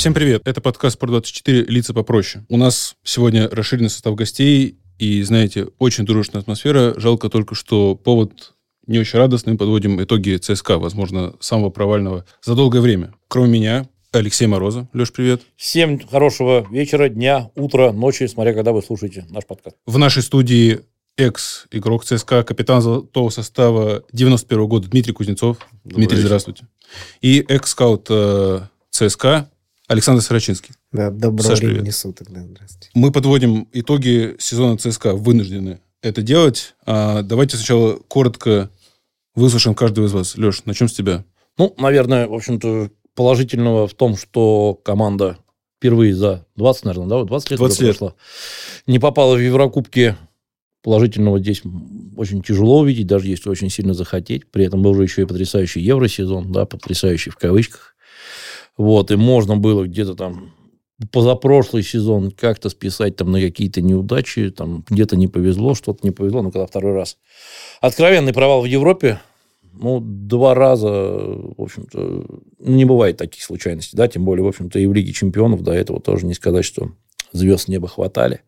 Всем привет. Это подкаст про 24 лица попроще. У нас сегодня расширенный состав гостей и, знаете, очень дружная атмосфера. Жалко только, что повод не очень радостный. Мы подводим итоги ЦСКА, возможно, самого провального за долгое время. Кроме меня, Алексей Морозов. Леш, привет. Всем хорошего вечера, дня, утра, ночи, смотря когда вы слушаете наш подкаст. В нашей студии экс-игрок ЦСКА, капитан золотого состава 91 года Дмитрий Кузнецов. Добрый Дмитрий, вечер. здравствуйте. И экс-скаут э, ЦСКА Александр Сорочинский. Да, доброго Саш, времени привет. суток, да, здравствуйте. Мы подводим итоги сезона ЦСКА, вынуждены это делать. А давайте сначала коротко выслушаем каждого из вас. Леш, начнем с тебя. Ну, наверное, в общем-то, положительного в том, что команда впервые за 20, наверное, да, вот 20 лет, 20 уже лет. прошло, не попала в Еврокубки. Положительного здесь очень тяжело увидеть, даже если очень сильно захотеть. При этом был же еще и потрясающий евросезон, да, потрясающий в кавычках. Вот, и можно было где-то там позапрошлый сезон как-то списать там на какие-то неудачи, там где-то не повезло, что-то не повезло, но когда второй раз. Откровенный провал в Европе, ну, два раза, в общем-то, ну, не бывает таких случайностей, да, тем более, в общем-то, и в Лиге чемпионов до этого тоже не сказать, что звезд неба хватали.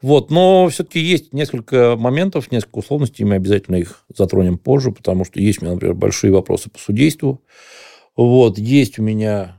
Вот, но все-таки есть несколько моментов, несколько условностей, мы обязательно их затронем позже, потому что есть у меня, например, большие вопросы по судейству. Вот, есть у меня,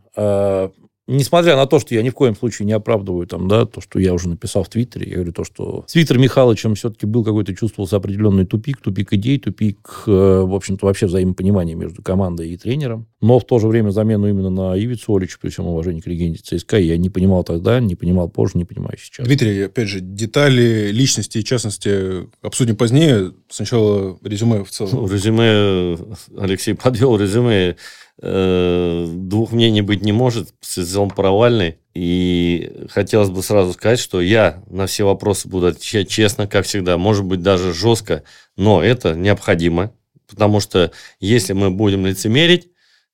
несмотря на то, что я ни в коем случае не оправдываю там, да, то, что я уже написал в Твиттере, я говорю то, что с Виктором Михайловичем все-таки был какой-то, чувствовался определенный тупик, тупик идей, тупик, э, в общем-то, вообще взаимопонимания между командой и тренером. Но в то же время замену именно на Ивицу Олича, при всем уважении к легенде ЦСКА, я не понимал тогда, не понимал позже, не понимаю сейчас. Дмитрий, опять же, детали личности и частности обсудим позднее. Сначала резюме в целом. Ну, резюме, Алексей подвел резюме. Э, Двух мнений быть не может. Сезон провальный. И хотелось бы сразу сказать, что я на все вопросы буду отвечать честно, как всегда. Может быть, даже жестко. Но это необходимо. Потому что если мы будем лицемерить,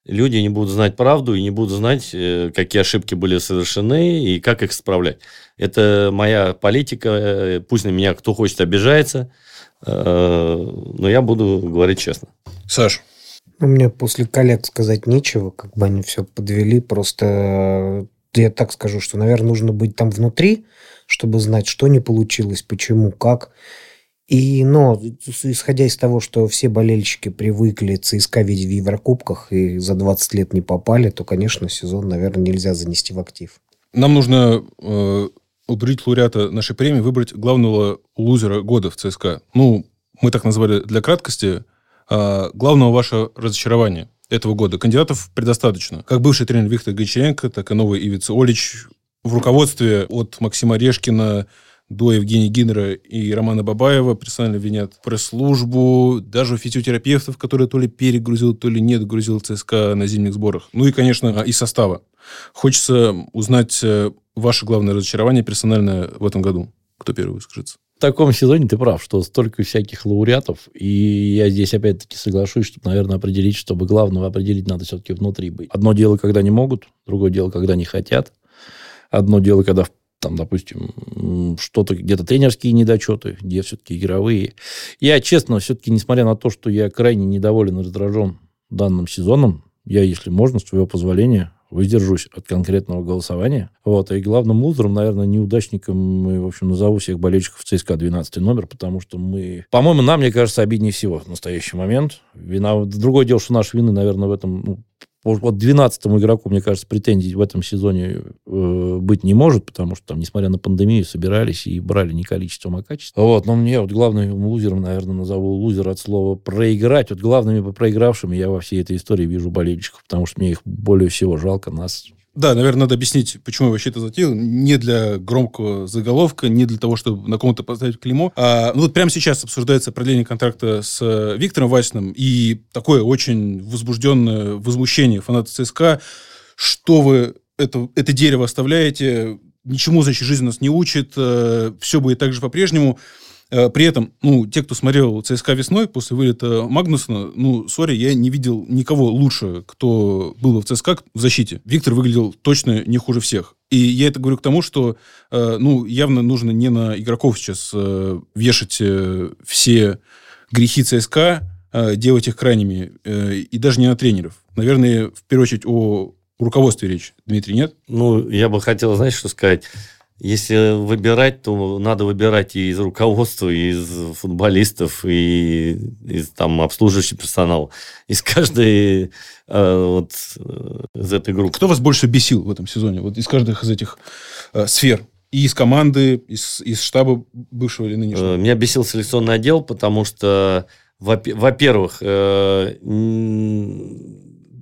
люди не будут знать правду и не будут знать, э, какие ошибки были совершены и как их исправлять. Это моя политика. э, Пусть на меня кто хочет обижается. Но я буду говорить честно. Саш, Ну, мне после коллег сказать нечего, как бы они все подвели. Просто э, я так скажу, что, наверное, нужно быть там внутри, чтобы знать, что не получилось, почему, как. И, но, исходя из того, что все болельщики привыкли ЦСКА видеть в Еврокубках и за 20 лет не попали, то, конечно, сезон, наверное, нельзя занести в актив. нам нужно э, убедить лауреата нашей премии выбрать главного лузера года в ЦСКА. Ну, мы так назвали для краткости. А, главного ваше разочарование этого года. Кандидатов предостаточно. Как бывший тренер Виктор Гончаренко, так и новый Ивица Олич в руководстве от Максима Решкина до Евгения Гиннера и Романа Бабаева персонально винят пресс-службу, даже физиотерапевтов, которые то ли перегрузил, то ли не догрузил ЦСКА на зимних сборах. Ну и, конечно, и состава. Хочется узнать э, ваше главное разочарование персональное в этом году. Кто первый выскажется? В таком сезоне ты прав, что столько всяких лауреатов, и я здесь опять-таки соглашусь, чтобы, наверное, определить, чтобы главного определить надо все-таки внутри быть. Одно дело, когда не могут, другое дело, когда не хотят. Одно дело, когда там, допустим, что-то, где-то тренерские недочеты, где все-таки игровые. Я, честно, все-таки, несмотря на то, что я крайне недоволен и раздражен данным сезоном, я, если можно, с твоего позволения, воздержусь от конкретного голосования. Вот. И главным лузером, наверное, неудачником, и, в общем, назову всех болельщиков ЦСКА 12 номер, потому что мы... По-моему, нам, мне кажется, обиднее всего в настоящий момент. Вина... Другое дело, что наши вины, наверное, в этом... Ну, вот вот 12 игроку, мне кажется, претензий в этом сезоне э, быть не может, потому что там, несмотря на пандемию, собирались и брали не количеством, а качеством. Вот, но мне вот главным лузером, наверное, назову лузер от слова проиграть. Вот главными проигравшими я во всей этой истории вижу болельщиков, потому что мне их более всего жалко, нас Да, наверное, надо объяснить, почему я вообще это затеял. Не для громкого заголовка, не для того, чтобы на ком-то поставить клеймо. А, ну вот прямо сейчас обсуждается продление контракта с э, Виктором Васиным. И такое очень возбужденное возмущение фанатов ЦСКА. Что вы это, это дерево оставляете? Ничему за жизнь нас не учит. все будет так же по-прежнему. Э, При этом, ну, те, кто смотрел ЦСКА весной после вылета Магнусона, ну, сори, я не видел никого лучше, кто был в ЦСКА в защите. Виктор выглядел точно не хуже всех. И я это говорю к тому, что, э, ну, явно нужно не на игроков сейчас э, вешать э, все грехи ЦСКА, э, делать их крайними, э, и даже не на тренеров. Наверное, в первую очередь о руководстве речь, Дмитрий, нет? Ну, я бы хотел, знаешь, что сказать. Если выбирать, то надо выбирать и из руководства, и из футболистов, и из там обслуживающего персонала. Из каждой э, вот э, из этой группы. Кто вас больше бесил в этом сезоне? Вот из каждых из этих э, сфер. И из команды, из, из штаба бывшего или нынешнего? Э, Меня бесил селекционный отдел, потому что, во- во-первых, э,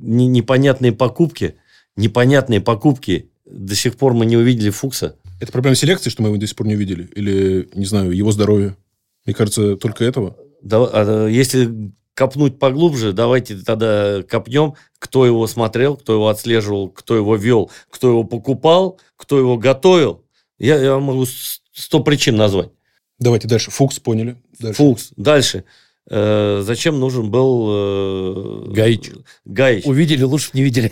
непонятные покупки, непонятные покупки. До сих пор мы не увидели Фукса. Это проблема селекции, что мы его до сих пор не увидели? Или, не знаю, его здоровье? Мне кажется, только этого. Да, а, если копнуть поглубже, давайте тогда копнем, кто его смотрел, кто его отслеживал, кто его вел, кто его покупал, кто его готовил. Я, я могу сто причин назвать. Давайте дальше. Фукс, поняли. Дальше. Фукс. Дальше. Э, зачем нужен был... э, Гаич. Гаич. Увидели, лучше не видели.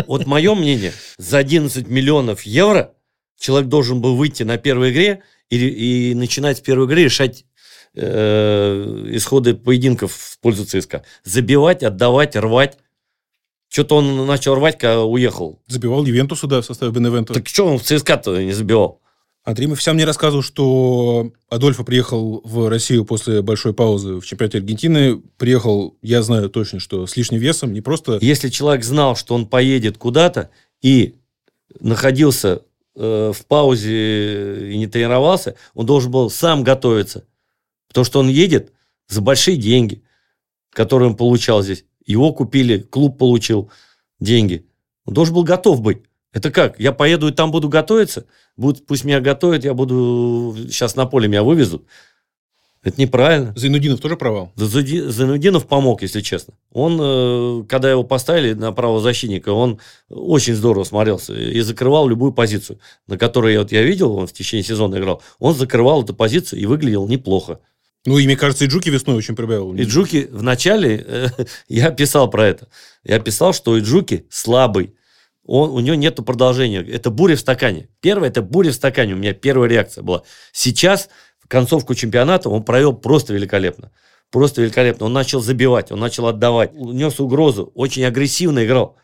Вот мое мнение, за 11 миллионов евро человек должен был выйти на первой игре и, и начинать с первой игры решать э, исходы поединков в пользу ЦСКА. Забивать, отдавать, рвать. Что-то он начал рвать, когда уехал. Забивал Ювентусу, да, в составе Беневента. Так что он в ЦСКА-то не забивал? Андрей Мовсян мне рассказывал, что Адольфо приехал в Россию после большой паузы в чемпионате Аргентины. Приехал, я знаю точно, что с лишним весом, не просто... Если человек знал, что он поедет куда-то и находился э, в паузе и не тренировался, он должен был сам готовиться. Потому что он едет за большие деньги, которые он получал здесь. Его купили, клуб получил деньги. Он должен был готов быть. Это как? Я поеду и там буду готовиться? Будут, пусть меня готовят, я буду... Сейчас на поле меня вывезут. Это неправильно. Зайнудинов тоже провал? Зайнудинов помог, если честно. Он, э, когда его поставили на правозащитника, он очень здорово смотрелся и закрывал любую позицию, на которой вот я видел, он в течение сезона играл. Он закрывал эту позицию и выглядел неплохо. Ну, и, мне кажется, и Джуки весной очень прибавил. И Джуки в начале, э, я писал про это, я писал, что Иджуки слабый, он, у него нет продолжения. Это буря в стакане. Первое, это буря в стакане. У меня первая реакция была. Сейчас, концовку чемпионата, он провел просто великолепно. Просто великолепно. Он начал забивать, он начал отдавать. Нес угрозу, очень агрессивно играл.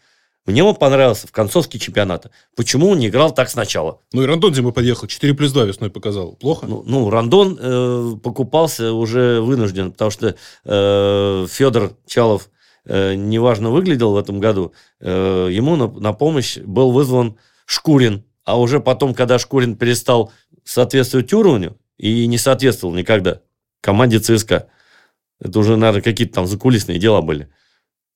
Мне он понравился в концовке чемпионата. Почему он не играл так сначала? Ну, и Рандон зимой подъехал, 4 плюс 2 весной показал. Плохо? Ну, ну, Рандон э, покупался уже вынужден, потому что э, Федор Чалов э, неважно выглядел в этом году, э, ему на, на помощь был вызван Шкурин. А уже потом, когда Шкурин перестал соответствовать уровню и не соответствовал никогда команде ЦСКА, это уже, наверное, какие-то там закулисные дела были.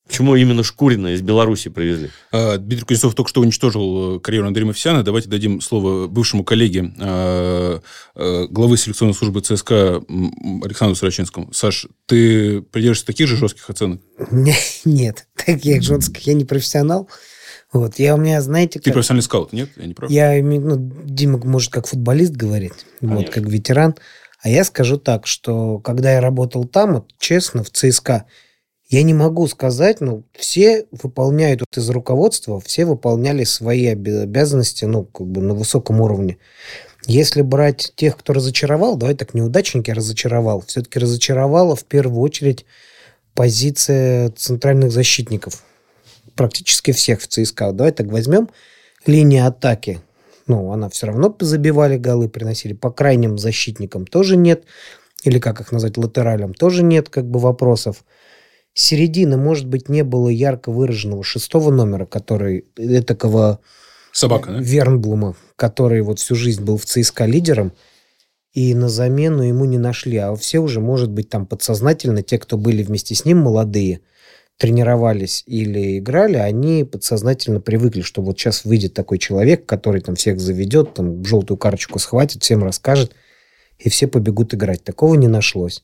Почему именно Шкурина из Беларуси привезли? А, Дмитрий Кузнецов только что уничтожил э, карьеру Андрея Мовсяна. Давайте дадим слово бывшему коллеге э, э, главы селекционной службы ЦСКА Александру Сорочинскому. Саш, ты придерживаешься таких же жестких оценок? Не- Нет, таких жестких. Я не профессионал. Вот, я у меня, знаете, Ты как... профессиональный скаут, нет? Я не прав? Я, ну, Дима может как футболист говорить, вот, Конечно. как ветеран. А я скажу так, что когда я работал там, вот, честно, в ЦСКА, я не могу сказать, ну, все выполняют вот из руководства, все выполняли свои обязанности, ну, как бы на высоком уровне. Если брать тех, кто разочаровал, давай так, неудачники разочаровал, все-таки разочаровала в первую очередь позиция центральных защитников. Практически всех в ЦСКА. Давай так возьмем линия атаки. Ну, она все равно забивали голы, приносили. По крайним защитникам тоже нет. Или как их назвать, латералям тоже нет как бы вопросов. Середины, может быть, не было ярко выраженного шестого номера, который этакого Собака, да? Вернблума, который вот всю жизнь был в ЦСКА лидером, и на замену ему не нашли. А все уже, может быть, там подсознательно, те, кто были вместе с ним, молодые, тренировались или играли, они подсознательно привыкли, что вот сейчас выйдет такой человек, который там всех заведет, там желтую карточку схватит, всем расскажет, и все побегут играть. Такого не нашлось.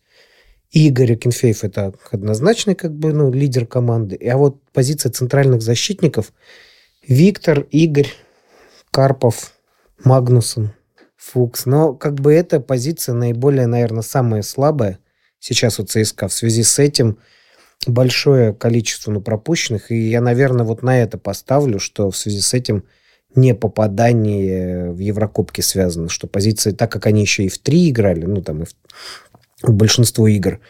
Игорь Акинфеев это однозначный как бы ну, лидер команды. А вот позиция центральных защитников Виктор, Игорь, Карпов, Магнусон, Фукс. Но как бы эта позиция наиболее, наверное, самая слабая сейчас у ЦСКА. В связи с этим большое количество ну, пропущенных. И я, наверное, вот на это поставлю, что в связи с этим не попадание в Еврокубки связано, что позиции, так как они еще и в три играли, ну там и в большинство игр,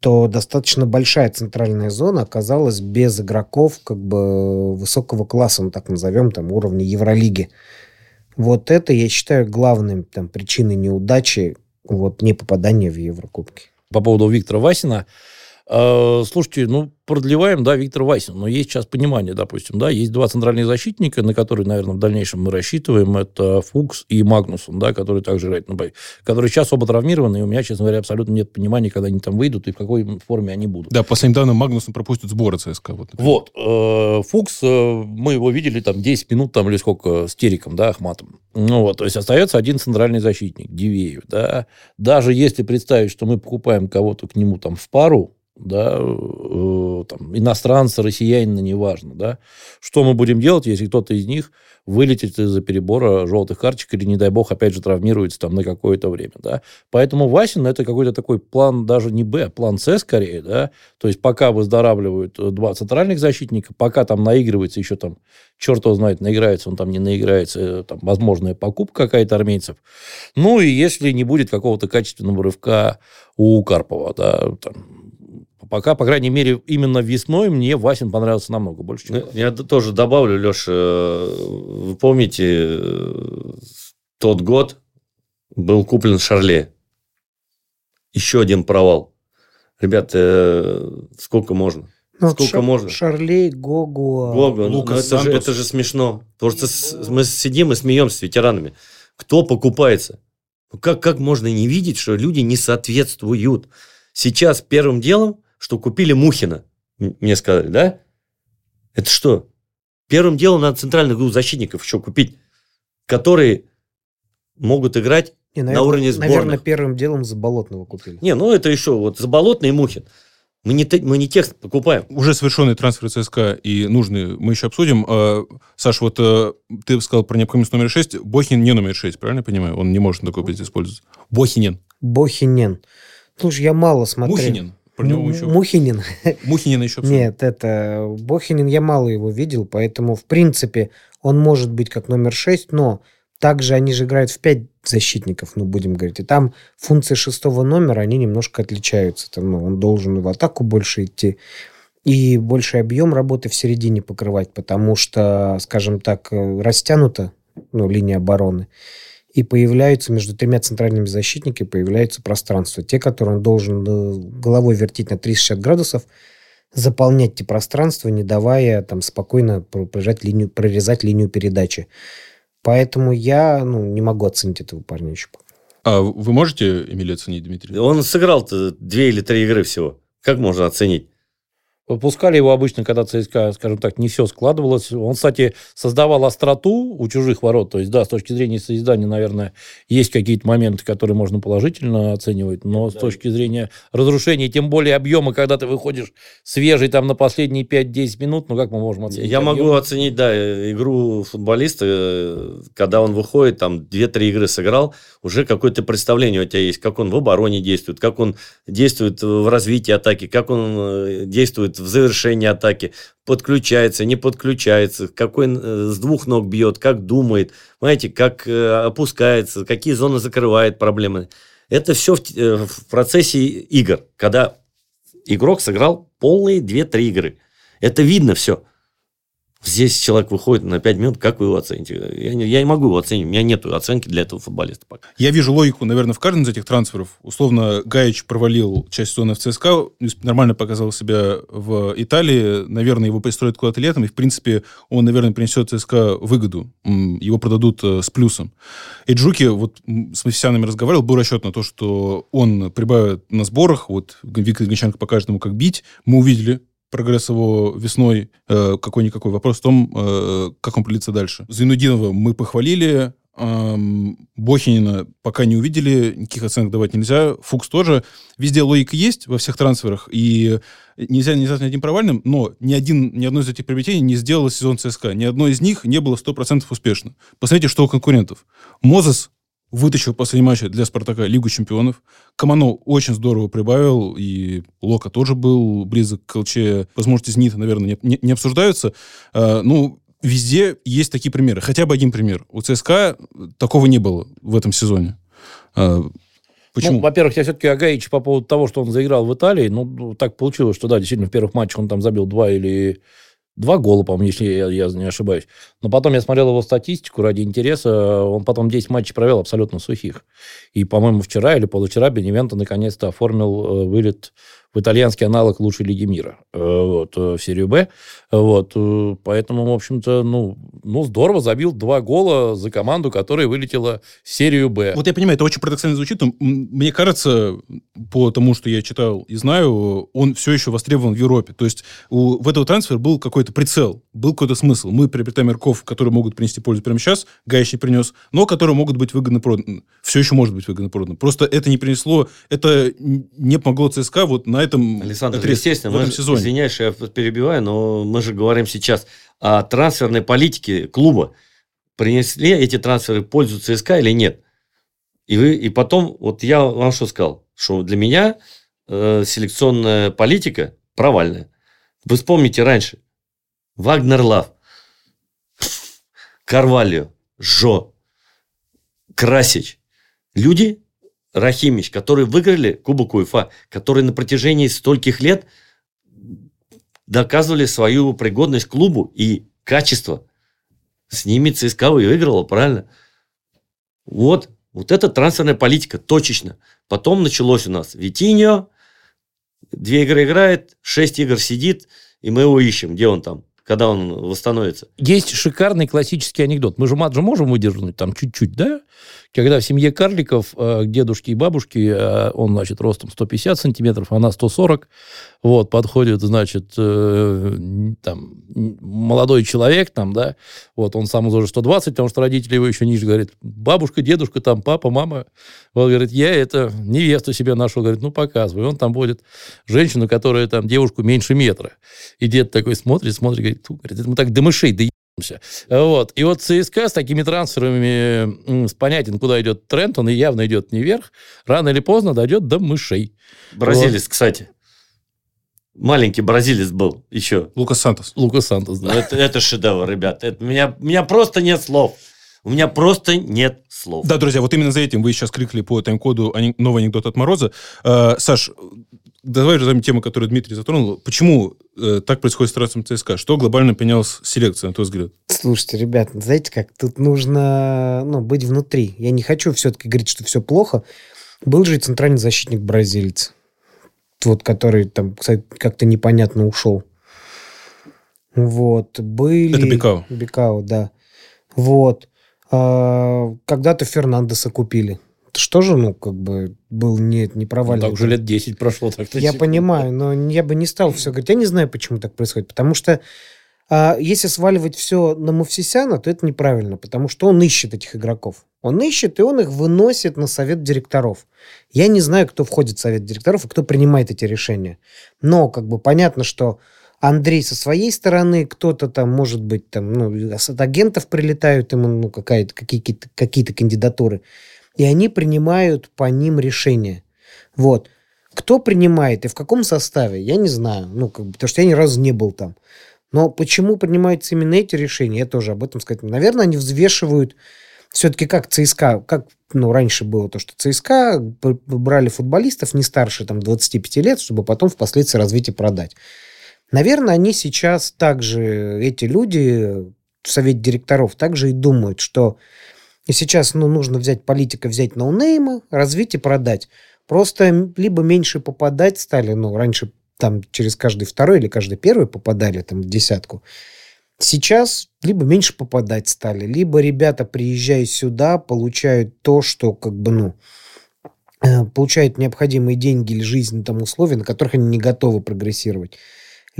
то достаточно большая центральная зона оказалась без игроков как бы высокого класса, ну так назовем, там уровня Евролиги. Вот это, я считаю, главной там, причиной неудачи вот, не попадания в Еврокубки. По поводу Виктора Васина, слушайте, ну, продлеваем, да, Виктор Васин. Но есть сейчас понимание, допустим, да, есть два центральных защитника, на которые, наверное, в дальнейшем мы рассчитываем. Это Фукс и Магнусон, да, которые также играют на бой. Которые сейчас оба травмированы, и у меня, честно говоря, абсолютно нет понимания, когда они там выйдут и в какой форме они будут. Да, по своим данным, Магнусон пропустит сборы ЦСКА. Вот, вот э, Фукс, э, мы его видели там 10 минут там или сколько с Териком, да, Ахматом. Ну вот, то есть остается один центральный защитник, Дивеев, да. Даже если представить, что мы покупаем кого-то к нему там в пару, да, э, там, иностранца, россиянина, неважно, да, что мы будем делать, если кто-то из них вылетит из-за перебора желтых карточек или, не дай бог, опять же, травмируется там на какое-то время, да. Поэтому Васин это какой-то такой план даже не Б, а план С скорее, да, то есть пока выздоравливают два центральных защитника, пока там наигрывается еще там, черт его знает, наиграется он там, не наиграется, э, там, возможная покупка какая-то армейцев. Ну, и если не будет какого-то качественного рывка у Карпова, да, там, Пока, по крайней мере, именно весной мне Васин понравился намного больше, чем... Я тоже добавлю, Леша, э, вы помните, э, тот год был куплен Шарле. Еще один провал. Ребята, э, сколько можно? Ну, Сколько Шар, можно? Шарлей, Гогу, Гогу, ну, это, же, это же смешно. Просто с, мы сидим и смеемся с ветеранами. Кто покупается? Ну, как, как можно не видеть, что люди не соответствуют? Сейчас первым делом что купили Мухина, мне сказали, да? Это что? Первым делом надо центральных двух защитников еще купить, которые могут играть не, наверное, на уровне сборных. Наверное, первым делом Заболотного купили. Не, ну это еще вот Заболотный и Мухин. Мы не, мы не тех покупаем. Уже совершенный трансфер ЦСКА и нужный мы еще обсудим. А, Саш, вот а, ты сказал про необходимость номер 6. Бохин не номер 6, правильно я понимаю? Он не может такой позиции использоваться. Бохинин. Бохинин. Слушай, я мало смотрел. Мухинин. Про него еще... Мухинин. Мухинин еще Нет, это... Бохинин я мало его видел, поэтому, в принципе, он может быть как номер 6, но также они же играют в 5 защитников, ну, будем говорить. И там функции шестого номера, они немножко отличаются. Там, ну, он должен в атаку больше идти и больший объем работы в середине покрывать, потому что, скажем так, э, растянута ну, линия обороны и появляются между тремя центральными защитниками появляется пространство. Те, которые он должен э, головой вертеть на 360 градусов, заполнять те пространства, не давая там спокойно прорезать линию, прорезать линию передачи. Поэтому я ну, не могу оценить этого парня еще пока. А вы можете Эмилия оценить, Дмитрий? Он сыграл-то две или три игры всего. Как можно оценить? Выпускали его обычно, когда ЦСКА, скажем так, не все складывалось. Он, кстати, создавал остроту у чужих ворот. То есть, да, с точки зрения создания, наверное, есть какие-то моменты, которые можно положительно оценивать. Но да. с точки зрения разрушения, тем более объема, когда ты выходишь свежий там на последние 5-10 минут, ну как мы можем оценить? Я объем? могу оценить, да, игру футболиста, когда он выходит, там 2-3 игры сыграл, уже какое-то представление у тебя есть, как он в обороне действует, как он действует в развитии атаки, как он э, действует в завершении атаки, подключается, не подключается, какой э, с двух ног бьет, как думает, понимаете, как э, опускается, какие зоны закрывает проблемы. Это все в, э, в процессе игр, когда игрок сыграл полные 2-3 игры. Это видно все. Здесь человек выходит на 5 минут, как вы его оцените? Я не, я не могу его оценить, у меня нет оценки для этого футболиста пока. Я вижу логику, наверное, в каждом из этих трансферов. Условно, Гаич провалил часть сезона в ЦСКА, нормально показал себя в Италии, наверное, его пристроят куда-то летом, и, в принципе, он, наверное, принесет ЦСКА выгоду. Его продадут э, с плюсом. И Джуки, вот с Мафисянами разговаривал, был расчет на то, что он прибавит на сборах, вот Виктор Гончаренко покажет ему, как бить. Мы увидели, прогресс его весной э, какой-никакой. Вопрос в том, э, как он пролится дальше. Зайнудинова мы похвалили, э, Бохинина пока не увидели, никаких оценок давать нельзя. Фукс тоже. Везде логика есть во всех трансферах, и нельзя не назвать ни одним провальным, но ни, один, ни одно из этих приобретений не сделало сезон ЦСКА. Ни одно из них не было 100% успешно. Посмотрите, что у конкурентов. Мозес вытащил после матча для «Спартака» Лигу чемпионов. Камано очень здорово прибавил, и Лока тоже был близок к ЛЧ. Возможности «Зенита», наверное, не, не, не обсуждаются. А, ну, везде есть такие примеры. Хотя бы один пример. У ЦСКА такого не было в этом сезоне. А, Почему? Ну, во-первых, я все-таки Агаич по поводу того, что он заиграл в Италии, ну, так получилось, что да, действительно, в первых матчах он там забил два или два гола, по-моему, если я, я не ошибаюсь. Но потом я смотрел его статистику ради интереса, он потом 10 матчей провел абсолютно сухих. И, по-моему, вчера или позавчера Беневенто наконец-то оформил э, вылет в итальянский аналог лучшей лиги мира, э, вот, э, в серию Б. Вот, э, поэтому, в общем-то, ну, ну, здорово, забил два гола за команду, которая вылетела в серию Б. Вот я понимаю, это очень парадоксально звучит, но мне кажется, по тому, что я читал и знаю, он все еще востребован в Европе. То есть у, в этого трансфера был какой-то прицел, был какой-то смысл. Мы приобретаем игроков, которые могут принести пользу прямо сейчас, не принес, но которые могут быть выгодно проданы. Все еще может быть выгодно продано. Просто это не принесло, это не помогло ЦСКА вот на этом Александр, отрезке, естественно, в этом мы, сезоне. извиняюсь, я перебиваю, но мы же говорим сейчас о трансферной политике клуба. Принесли эти трансферы пользу ЦСКА или нет? И, вы, и потом, вот я вам что сказал, что для меня э, селекционная политика провальная. Вы вспомните раньше. Вагнер Лав, Карвалио, Жо, Красич. Люди, Рахимич, которые выиграли Кубок УЕФА, которые на протяжении стольких лет доказывали свою пригодность клубу и качество. С ними ЦСКА выиграла, правильно? Вот, вот это трансферная политика, точечно. Потом началось у нас Витиньо, две игры играет, шесть игр сидит, и мы его ищем. Где он там? Когда он восстановится? Есть шикарный классический анекдот. Мы же мат же можем выдержать там чуть-чуть, да? Когда в семье карликов э, дедушки и бабушки, э, он, значит, ростом 150 сантиметров, она 140, вот, подходит, значит, э, там, молодой человек, там, да, вот, он сам уже 120, потому что родители его еще ниже, говорит, бабушка, дедушка, там, папа, мама, вот, говорит, я это невесту себе нашел, говорит, ну, показывай, он там будет женщину, которая там девушку меньше метра, и дед такой смотрит, смотрит, говорит, говорит, мы так до мышей доеб вот. И вот ЦСКА с такими трансферами с понятен, куда идет тренд, он явно идет не вверх, рано или поздно дойдет до мышей. Бразилец, кстати. Маленький бразилец был еще. Лукас Сантос. Лукас Сантос, да. Это, это шедевр, ребят. Это, меня, у меня просто нет слов. У меня просто нет слов. Да, друзья, вот именно за этим вы сейчас кликали по тайм-коду новый анекдот от Мороза. Э, Саш, давай разовьем тему, которую Дмитрий затронул. Почему э, так происходит с трансфером ЦСКА? Что глобально поменялась селекция, на твой взгляд? Слушайте, ребят, знаете как, тут нужно ну, быть внутри. Я не хочу все-таки говорить, что все плохо. Был же и центральный защитник бразилец. Вот, который там, кстати, как-то непонятно ушел. Вот. Были... Это Бекао. Бекао, да. Вот. А, когда-то Фернандеса купили. Это что же, ну, как бы, был не, не Ну, провальный. так уже лет 10 прошло. Так Я понимаю, но я бы не стал все говорить. Я не знаю, почему так происходит. Потому что а, если сваливать все на Мовсисяна, то это неправильно, потому что он ищет этих игроков. Он ищет, и он их выносит на совет директоров. Я не знаю, кто входит в совет директоров и кто принимает эти решения. Но как бы понятно, что Андрей со своей стороны, кто-то там, может быть, там, ну, от агентов прилетают ему ну, какая-то, какие-то, какие-то кандидатуры, и они принимают по ним решения. Вот. Кто принимает и в каком составе, я не знаю. Ну, как бы, потому что я ни разу не был там. Но почему принимаются именно эти решения, я тоже об этом сказать. Наверное, они взвешивают все-таки как ЦСКА, как ну, раньше было то, что ЦСКА брали футболистов не старше там, 25 лет, чтобы потом впоследствии развить и продать. Наверное, они сейчас также, эти люди в совете директоров, также и думают, что сейчас ну, нужно взять политика, взять ноунейма, развить и продать. Просто либо меньше попадать стали, ну, раньше там через каждый второй или каждый первый попадали там в десятку. Сейчас либо меньше попадать стали, либо ребята, приезжая сюда, получают то, что как бы, ну, э, получают необходимые деньги или жизненные там условия, на которых они не готовы прогрессировать.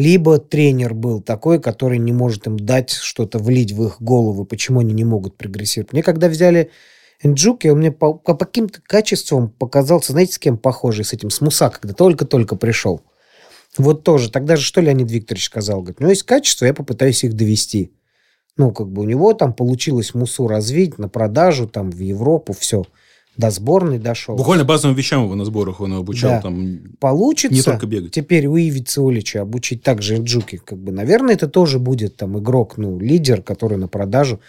Либо тренер был такой, который не может им дать что-то, влить в их головы, почему они не могут прогрессировать. Мне когда взяли Энджуки, он мне по, по каким-то качествам показался, знаете, с кем похожий, с этим, с Муса, когда только-только пришел. Вот тоже. Тогда же что Леонид Викторович сказал? Говорит, у него есть качество, я попытаюсь их довести. Ну, как бы у него там получилось Мусу развить на продажу, там, в Европу, все. До сборной дошел. Буквально базовым вещам его на сборах он обучал. Да. Там, Получится не только бегать. теперь у Ивица Улича обучить также Джуки. Как бы, наверное, это тоже будет там игрок, ну, лидер, который на продажу.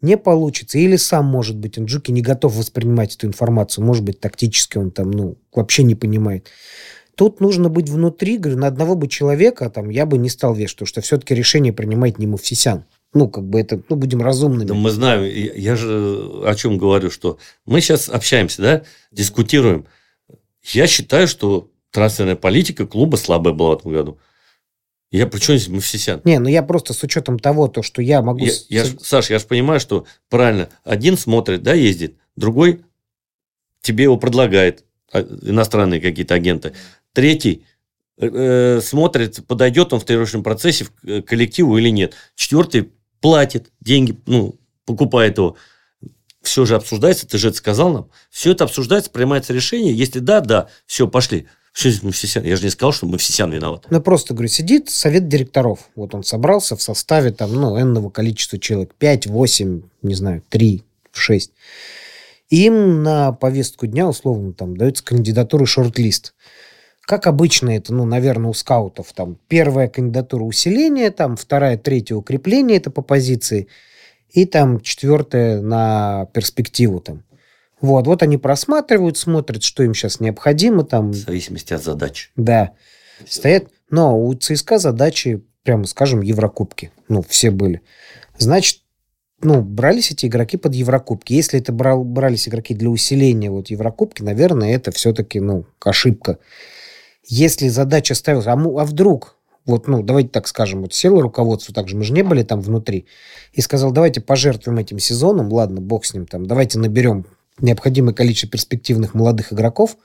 не получится. Или сам, может быть, Инджуки не готов воспринимать эту информацию. Может быть, тактически он там, ну, вообще не понимает. Тут нужно быть внутри, говорю, на одного бы человека там я бы не стал вешать, потому что все-таки решение принимает не Муфсисян. Ну, как бы это, ну, будем разумными. Да мы знаем, я, я же о чем говорю, что мы сейчас общаемся, да, дискутируем. Я считаю, что трансферная политика клуба слабая была в этом году. Я причем здесь Муфсисян? Не, ну я просто с учетом того, то, что я могу... Я, я, Саш, я же понимаю, что правильно, один смотрит, да, ездит, другой тебе его предлагает, а, иностранные какие-то агенты. Третий э, смотрит, подойдет он в тренировочном процессе к э, коллективу или нет. Четвертый платит деньги, ну, покупает его. Все же обсуждается, ты же это сказал нам. Все это обсуждается, принимается решение. Если да, да, все, пошли. Что здесь Мавсисян? Я же не сказал, что Мавсисян виноват. Ну, просто, говорю, сидит совет директоров. Вот он собрался в составе там, ну, энного количества человек. 5, 8, не знаю, 3, 6. Им на повестку дня, условно, там, дается кандидатура шорт-лист. Как обычно это, ну, наверное, у скаутов. Там первая кандидатура усиления, там вторая, третья укрепление, это по позиции. И там четвертая на перспективу там. Вот, вот они просматривают, смотрят, что им сейчас необходимо. Там. В зависимости от задач. Да. Стоят. Но у ЦСКА задачи, прямо скажем, Еврокубки. Ну, все были. Значит, ну, брались эти игроки под Еврокубки. Если это брал, брались игроки для усиления вот Еврокубки, наверное, это все-таки, ну, ошибка. Если задача ставилась, а, а вдруг, вот, ну, давайте так скажем, вот село руководство, также мы же не были там внутри, и сказал, давайте пожертвуем этим сезоном, ладно, бог с ним, там, давайте наберем необходимое количество перспективных молодых игроков,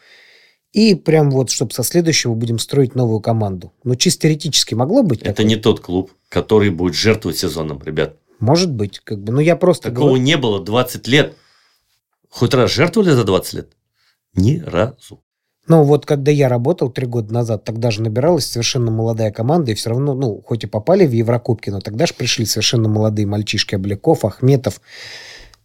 и прям вот, чтобы со следующего будем строить новую команду. Ну, чисто теоретически могло быть Это такое? не тот клуб, который будет жертвовать сезоном, ребят. Может быть. Как бы, но я просто... Такого говорю... не было 20 лет. Хоть раз жертвовали за 20 лет? Ни разу. Ну, вот когда я работал три года назад, тогда же набиралась совершенно молодая команда, и все равно, ну, хоть и попали в Еврокубки, но тогда же пришли совершенно молодые мальчишки Обляков, Ахметов,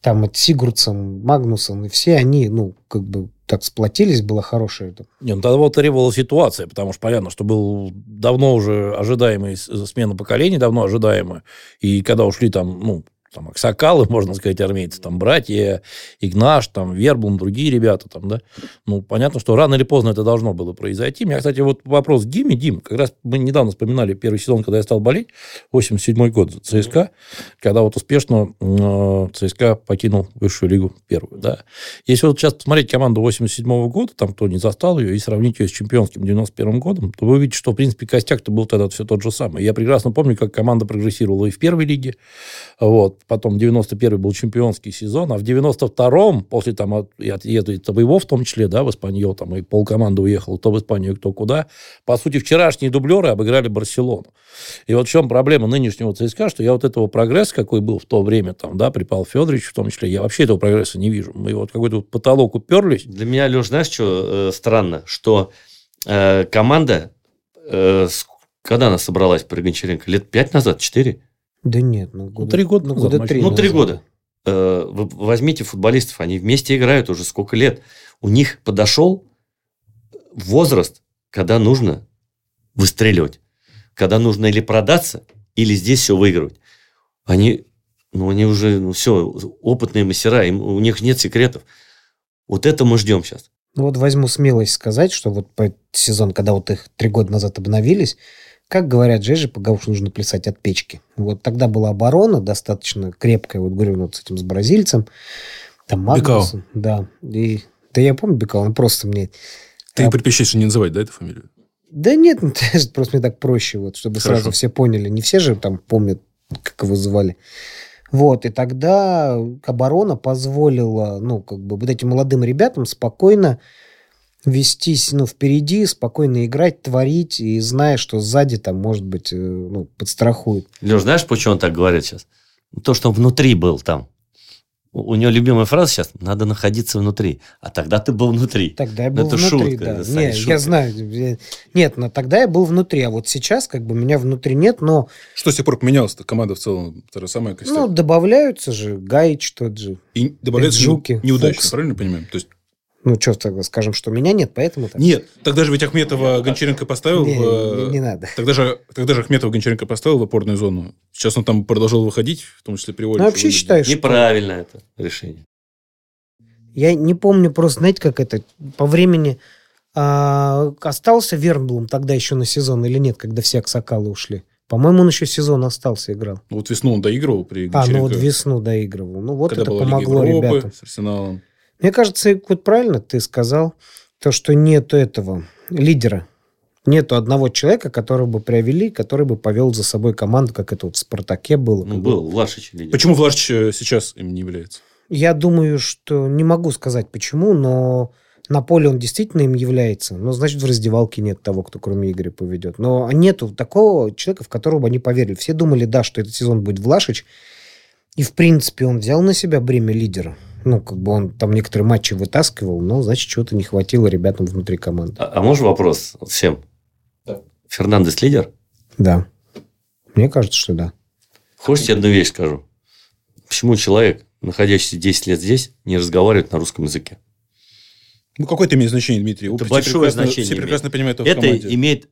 там от Сигурдсон, Магнусон, и все они, ну, как бы так сплотились, было хорошее. Не, ну тогда вот требовала ситуация, потому что понятно, что был давно уже ожидаемый смена поколений, давно ожидаемая. И когда ушли там, ну, там, Аксакалы, можно сказать, армейцы, там, братья, Игнаш, там, Вербун, другие ребята, там, да. Ну, понятно, что рано или поздно это должно было произойти. Меня, кстати, вот вопрос Диме. Дим, как раз мы недавно вспоминали первый сезон, когда я стал болеть, 87 год за ЦСКА, когда вот успешно э, ЦСКА покинул высшую лигу первую, да. Если вот сейчас посмотреть команду 87 -го года, там, кто не застал ее, и сравнить ее с чемпионским 91 годом, то вы увидите, что, в принципе, костяк-то был тогда все тот же самый. Я прекрасно помню, как команда прогрессировала и в первой лиге, вот, потом 91-й был чемпионский сезон, а в 92-м, после там отъезда Табоева в том числе, да, в Испанию, там и полкоманды уехал, то в Испанию, кто куда, по сути, вчерашние дублеры обыграли Барселону. И вот в чем проблема нынешнего ЦСКА, что я вот этого прогресса, какой был в то время, там, да, при Павле Федоровиче в том числе, я вообще этого прогресса не вижу. Мы вот какой-то потолок уперлись. Для меня, Леш, знаешь, что э, странно, что э, команда, э, когда она собралась при Гончаренко? Лет пять назад, четыре? Да нет, ну, года, ну три года, ну, года три. Ну, три года. Э, вы возьмите футболистов, они вместе играют уже сколько лет. У них подошел возраст, когда нужно выстреливать. Когда нужно или продаться, или здесь все выигрывать. Они, ну, они уже, ну, все, опытные мастера, им, у них нет секретов. Вот это мы ждем сейчас. Ну, вот возьму смелость сказать, что вот по сезон, когда вот их три года назад обновились, как говорят же, поговорку нужно плясать от печки. Вот тогда была оборона достаточно крепкая, вот говорю, вот с этим, с бразильцем. Там Магнусом. Да. И, да я помню Бекау, он просто мне... Ты а, предпочитаешь не называть, да, эту фамилию? Да нет, ну, просто мне так проще, вот, чтобы Хорошо. сразу все поняли. Не все же там помнят, как его звали. Вот, и тогда оборона позволила, ну, как бы вот этим молодым ребятам спокойно вестись ну, впереди, спокойно играть, творить, и зная, что сзади там, может быть, э, ну, подстрахуют. Леш, знаешь, почему он так говорит сейчас? То, что он внутри был там. У него любимая фраза сейчас «надо находиться внутри». А тогда ты был внутри. Тогда я был это внутри, шутка, да. Не, шутка. я знаю. Нет, но тогда я был внутри, а вот сейчас как бы меня внутри нет, но... Что с тех пор поменялось-то? Команда в целом та же самая Ну, добавляются же, Гаич тот же. И добавляются Жуки, неудачно, Фукс. правильно понимаем? То есть Ну, что тогда скажем, что меня нет, поэтому... Так? Нет, тогда же ведь Ахметова Гончаренко поставил... Не, в, не, не надо. Тогда же, тогда же Ахметова Гончаренко поставил в опорную зону. Сейчас он там продолжал выходить, в том числе при Оле. Ну, вообще считаю, что... Неправильно это решение. Я не помню просто, знаете, как это по времени а, остался Вернблум тогда еще на сезон или нет, когда все Аксакалы ушли? По-моему, он еще сезон остался, играл. Ну, Вот весну он доигрывал при А, ну вот Гончаренко, весну доигрывал. Ну вот когда это Лига помогло Европы ребятам. с Арсеналом. Мне кажется, вот правильно ты сказал, то, что нету этого лидера. Нету одного человека, которого бы привели, который бы повел за собой команду, как это вот в «Спартаке» было. Ну, был Влашич лидер. Почему Влашич э, сейчас им не является? Я думаю, что не могу сказать почему, но на поле он действительно им является. Но значит, в раздевалке нет того, кто кроме Игоря поведет. Но нету такого человека, в которого бы они поверили. Все думали, да, что этот сезон будет Влашич. И, в принципе, он взял на себя бремя лидера. Ну, как бы он там некоторые матчи вытаскивал, но, значит, чего-то не хватило ребятам внутри команды. А, а можно вопрос всем? Да. Фернандес лидер? Да. Мне кажется, что да. Хочешь, я одну вещь скажу? Почему человек, находящийся 10 лет здесь, не разговаривает на русском языке? Ну, какое это имеет значение, Дмитрий? Это Все большое прекрасно- значение Все имеет. прекрасно понимают это в команде. имеет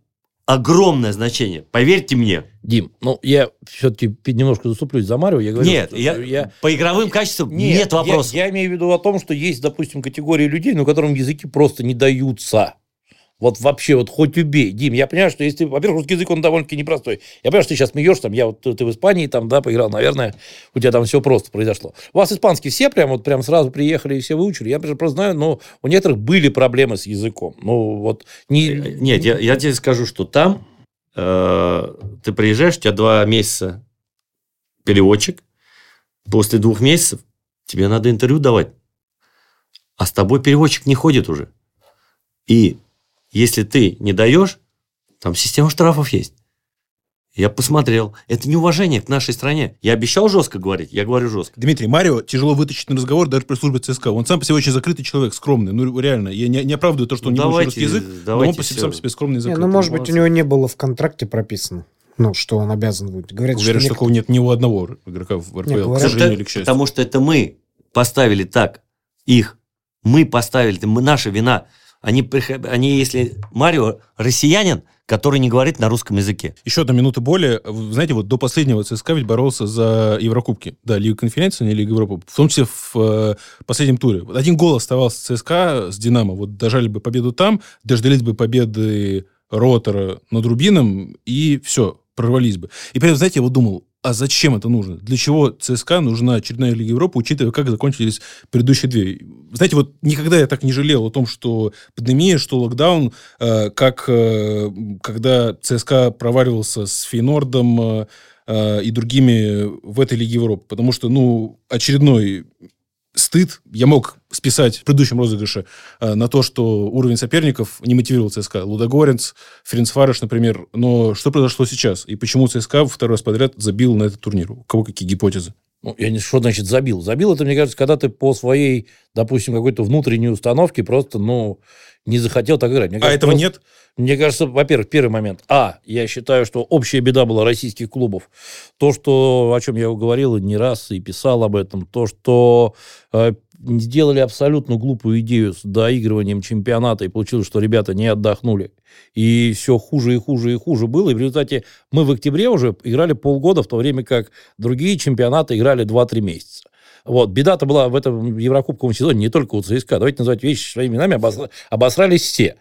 огромное значение. Поверьте мне. Дим, ну, я все-таки немножко заступлюсь за Марио. Я говорю, Нет, что я, по игровым качествам нет, я- вопросов. Я, имею в виду о том, что есть, допустим, категории людей, ну, которым языки просто не даются. Вот вообще, вот хоть убей. Дим, я понимаю, что если, во-первых, русский язык, он довольно-таки непростой. Я понимаю, что ты сейчас смеешься, там, я вот, ты в Испании, там, да, поиграл, наверное, у тебя там все просто произошло. У вас испанский все прям вот прям сразу приехали и все выучили. Я просто знаю, но у некоторых были проблемы с языком. Ну, вот не... Нет, я, я тебе скажу, что там э, ты приезжаешь, у тебя два месяца переводчик, после двух месяцев тебе надо интервью давать, а с тобой переводчик не ходит уже. И если ты не даешь, там система штрафов есть. Я посмотрел. Это неуважение к нашей стране. Я обещал жестко говорить, я говорю жестко. Дмитрий, Марио тяжело вытащить на разговор даже при службе ЦСКА. Он сам по себе очень закрытый человек, скромный. Ну, реально, я не, не оправдываю то, что он не Давайте, выучил русский язык, но давайте он по себе, сам по себе скромный и Не, закрытый. ну, может быть, у него не было в контракте прописано, ну, что он обязан будет. Говорят, Уверен, что что такого нет ни у одного игрока в РПЛ, к говорят, сожалению Это- или к счастью. Потому что это мы поставили так их. Мы поставили, это мы, наша вина. Они, они, если Марио россиянин, который не говорит на русском языке. Еще одна минута более. Знаете, вот до последнего ЦСКА ведь боролся за Еврокубки. Да, Лига конференции, не Лига Европы. В том числе в э, последнем туре. Вот один гол оставался ЦСКА с Динамо. Вот дожали бы победу там, дождались бы победы Ротора над Рубином, и все, прорвались бы. И этом, знаете, я вот думал, а зачем это нужно? Для чего ЦСКА нужна очередная Лига Европы, учитывая, как закончились предыдущие две? Знаете, вот никогда я так не жалел о том, что пандемия, что локдаун, э, как э, когда ЦСКА проваливался с Фейнордом э, э, и другими в этой Лиге Европы. Потому что, ну, очередной стыд я мог списать в предыдущем розыгрыше э, на то, что уровень соперников не мотивировал ЦСКА. Лудогорец, Ференцварыш, например. Но что произошло сейчас? И почему ЦСКА второй раз подряд забил на этот турнир? У кого какие гипотезы? Ну, я не что значит забил. Забил это, мне кажется, когда ты по своей, допустим, какой-то внутренней установке просто, ну, не захотел так играть. Мне А кажется, этого просто- нет? Мне кажется, во-первых, первый момент. А, я считаю, что общая беда была российских клубов. То, что, о чем я говорил не раз и писал об этом, то, что э, сделали абсолютно глупую идею с доигрыванием чемпионата, и получилось, что ребята не отдохнули. И все хуже и хуже и хуже было. И в результате мы в октябре уже играли полгода, в то время как другие чемпионаты играли 2-3 месяца. Вот. Беда-то была в этом Еврокубковом сезоне не только у ЦСКА. Давайте называть вещи своими именами. Обосра- Обосрались все.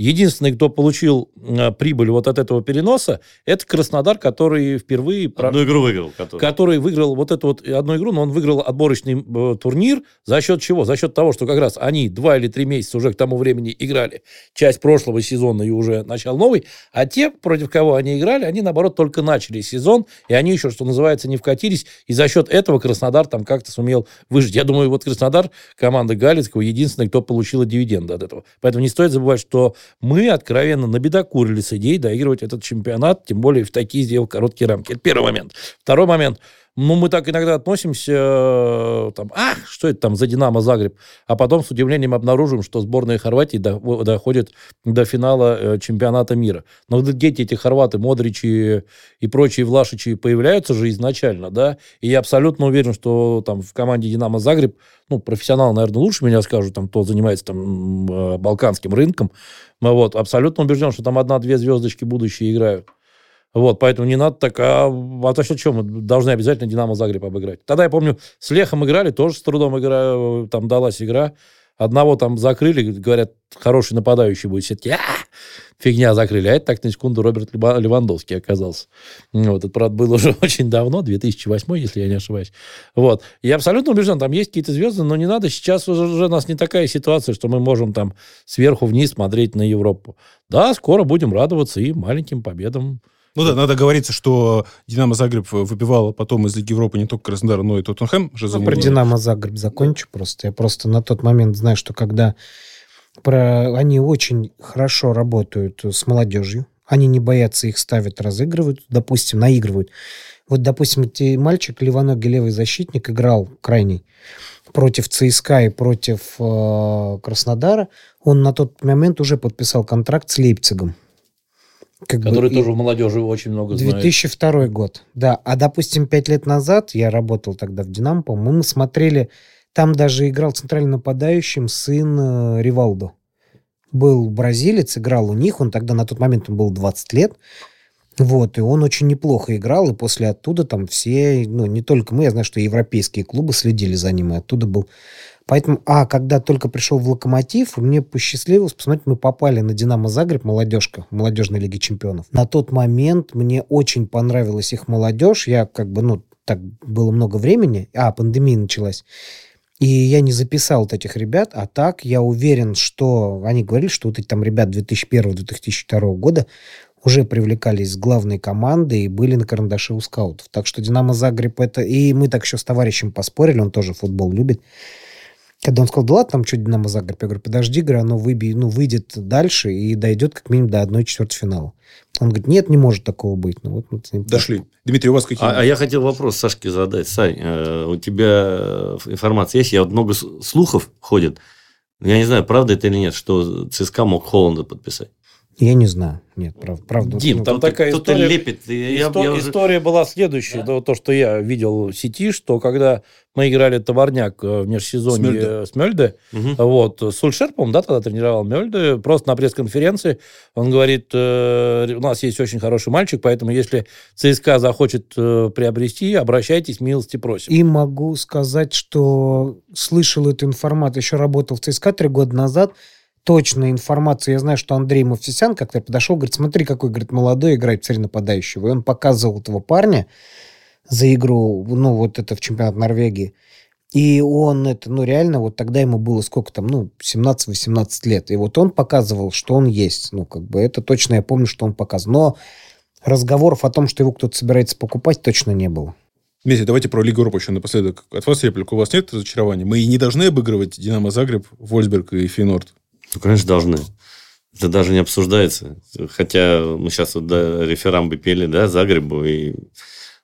Единственный, кто получил э, прибыль вот от этого переноса, это Краснодар, который впервые... Одну игру выиграл. Который. который выиграл вот эту вот одну игру, но он выиграл отборочный э, турнир за счет чего? За счет того, что как раз они два или три месяца уже к тому времени играли часть прошлого сезона и уже начал новый, а те, против кого они играли, они, наоборот, только начали сезон, и они еще, что называется, не вкатились, и за счет этого Краснодар там как-то сумел выжить. Я думаю, вот Краснодар, команда Галицкого, единственный, кто получила дивиденды от этого. Поэтому не стоит забывать, что мы откровенно набедокурили с идеей доигрывать этот чемпионат, тем более в такие сделал короткие рамки. Это первый момент. Второй момент. Ну, мы так иногда относимся, э, там, а, что это там за Динамо Загреб? А потом с удивлением обнаружим, что сборная Хорватии доходит до финала э, чемпионата мира. Но дети эти хорваты, Модричи и прочие Влашичи появляются же изначально, да, и я абсолютно уверен, что там в команде Динамо Загреб, ну, профессионал, наверное, лучше меня скажут, там, кто занимается там э, балканским рынком, вот, абсолютно убежден, что там одна-две звездочки будущие играют. Вот, поэтому не надо так, а, а то что, что мы должны обязательно Динамо Загреб обыграть. Тогда я помню, с Лехом играли, тоже с трудом игра, там далась игра. Одного там закрыли, говорят, хороший нападающий будет. Все-таки, а, фигня закрыли. А это так на секунду Роберт Левандовский оказался. Вот, это, правда, было уже очень давно, 2008, если я не ошибаюсь. Вот. Я абсолютно убежден, там есть какие-то звезды, но не надо, сейчас уже, уже у нас не такая ситуация, что мы можем там сверху вниз смотреть на Европу. Да, скоро будем радоваться и маленьким победам ну да, надо говориться, что Динамо Загреб выбивал потом из Лиги Европы не только Краснодар, но и Тоттенхэм. Ну, про Динамо Загреб закончу просто. Я просто на тот момент знаю, что когда про... они очень хорошо работают с молодежью, они не боятся их ставить, разыгрывают, допустим, наигрывают. Вот, допустим, эти мальчик, левоногий левый защитник, играл крайний против ЦСКА и против э, Краснодара. Он на тот момент уже подписал контракт с Лейпцигом. Как Который бы, тоже в молодежи очень много 2002 знает. год, да. А, допустим, пять лет назад, я работал тогда в «Динамо», по-моему, мы смотрели, там даже играл центральным нападающим сын э, Ривалдо. Был бразилец, играл у них, он тогда на тот момент ему было 20 лет. Вот, и он очень неплохо играл, и после оттуда там все, ну, не только мы, я знаю, что европейские клубы следили за ним, и оттуда был Поэтому, а, когда только пришел в «Локомотив», мне посчастливилось посмотреть, мы попали на «Динамо Загреб», молодежка, молодежной лиги чемпионов. На тот момент мне очень понравилась их молодежь. Я как бы, ну, так было много времени, а, пандемия началась. И я не записал вот этих ребят, а так я уверен, что они говорили, что вот эти там ребят 2001-2002 года уже привлекались с главной команды и были на карандаше у скаутов. Так что «Динамо Загреб» это... И мы так еще с товарищем поспорили, он тоже футбол любит. Когда он сказал, да ладно, там что Динамо Загреб? Я говорю, подожди, говорю, оно выби, ну, выйдет дальше и дойдет как минимум до 1 четвертой финала. Он говорит, нет, не может такого быть. Ну, вот, вот, Дошли. Дмитрий, у вас какие? А, а я хотел вопрос Сашке задать. Сань, э, у тебя информация есть? Я вот много слухов ходит. Я не знаю, правда это или нет, что ЦСКА мог Холланда подписать. Я не знаю. Нет, правда. правда Дим, ну, там кто такая кто история... лепит. Я, истор... я уже... История была следующая. Да? То, что я видел в сети, что когда мы играли товарняк э, в межсезонье с Мельде, угу. вот, Сульшер, по-моему, да, тогда тренировал Мельде, просто на пресс-конференции он говорит, э, у нас есть очень хороший мальчик, поэтому если ЦСКА захочет э, приобрести, обращайтесь, милости просим. И могу сказать, что слышал эту информацию, еще работал в ЦСКА три года назад, точной информации. Я знаю, что Андрей Мовсисян как-то подошел, говорит, смотри, какой, говорит, молодой играет в нападающего. И он показывал этого парня за игру, ну, вот это в чемпионат Норвегии. И он это, ну, реально, вот тогда ему было сколько там, ну, 17-18 лет. И вот он показывал, что он есть. Ну, как бы это точно я помню, что он показывал. Но разговоров о том, что его кто-то собирается покупать, точно не было. Дмитрий, давайте про Лигу Европы еще напоследок. От вас реплику. У вас нет разочарования? Мы и не должны обыгрывать Динамо Загреб, Вольсберг и Фейнорд. Ну, конечно, должны. Это даже не обсуждается. Хотя мы сейчас вот да, реферамбы пели, да, Загребу, и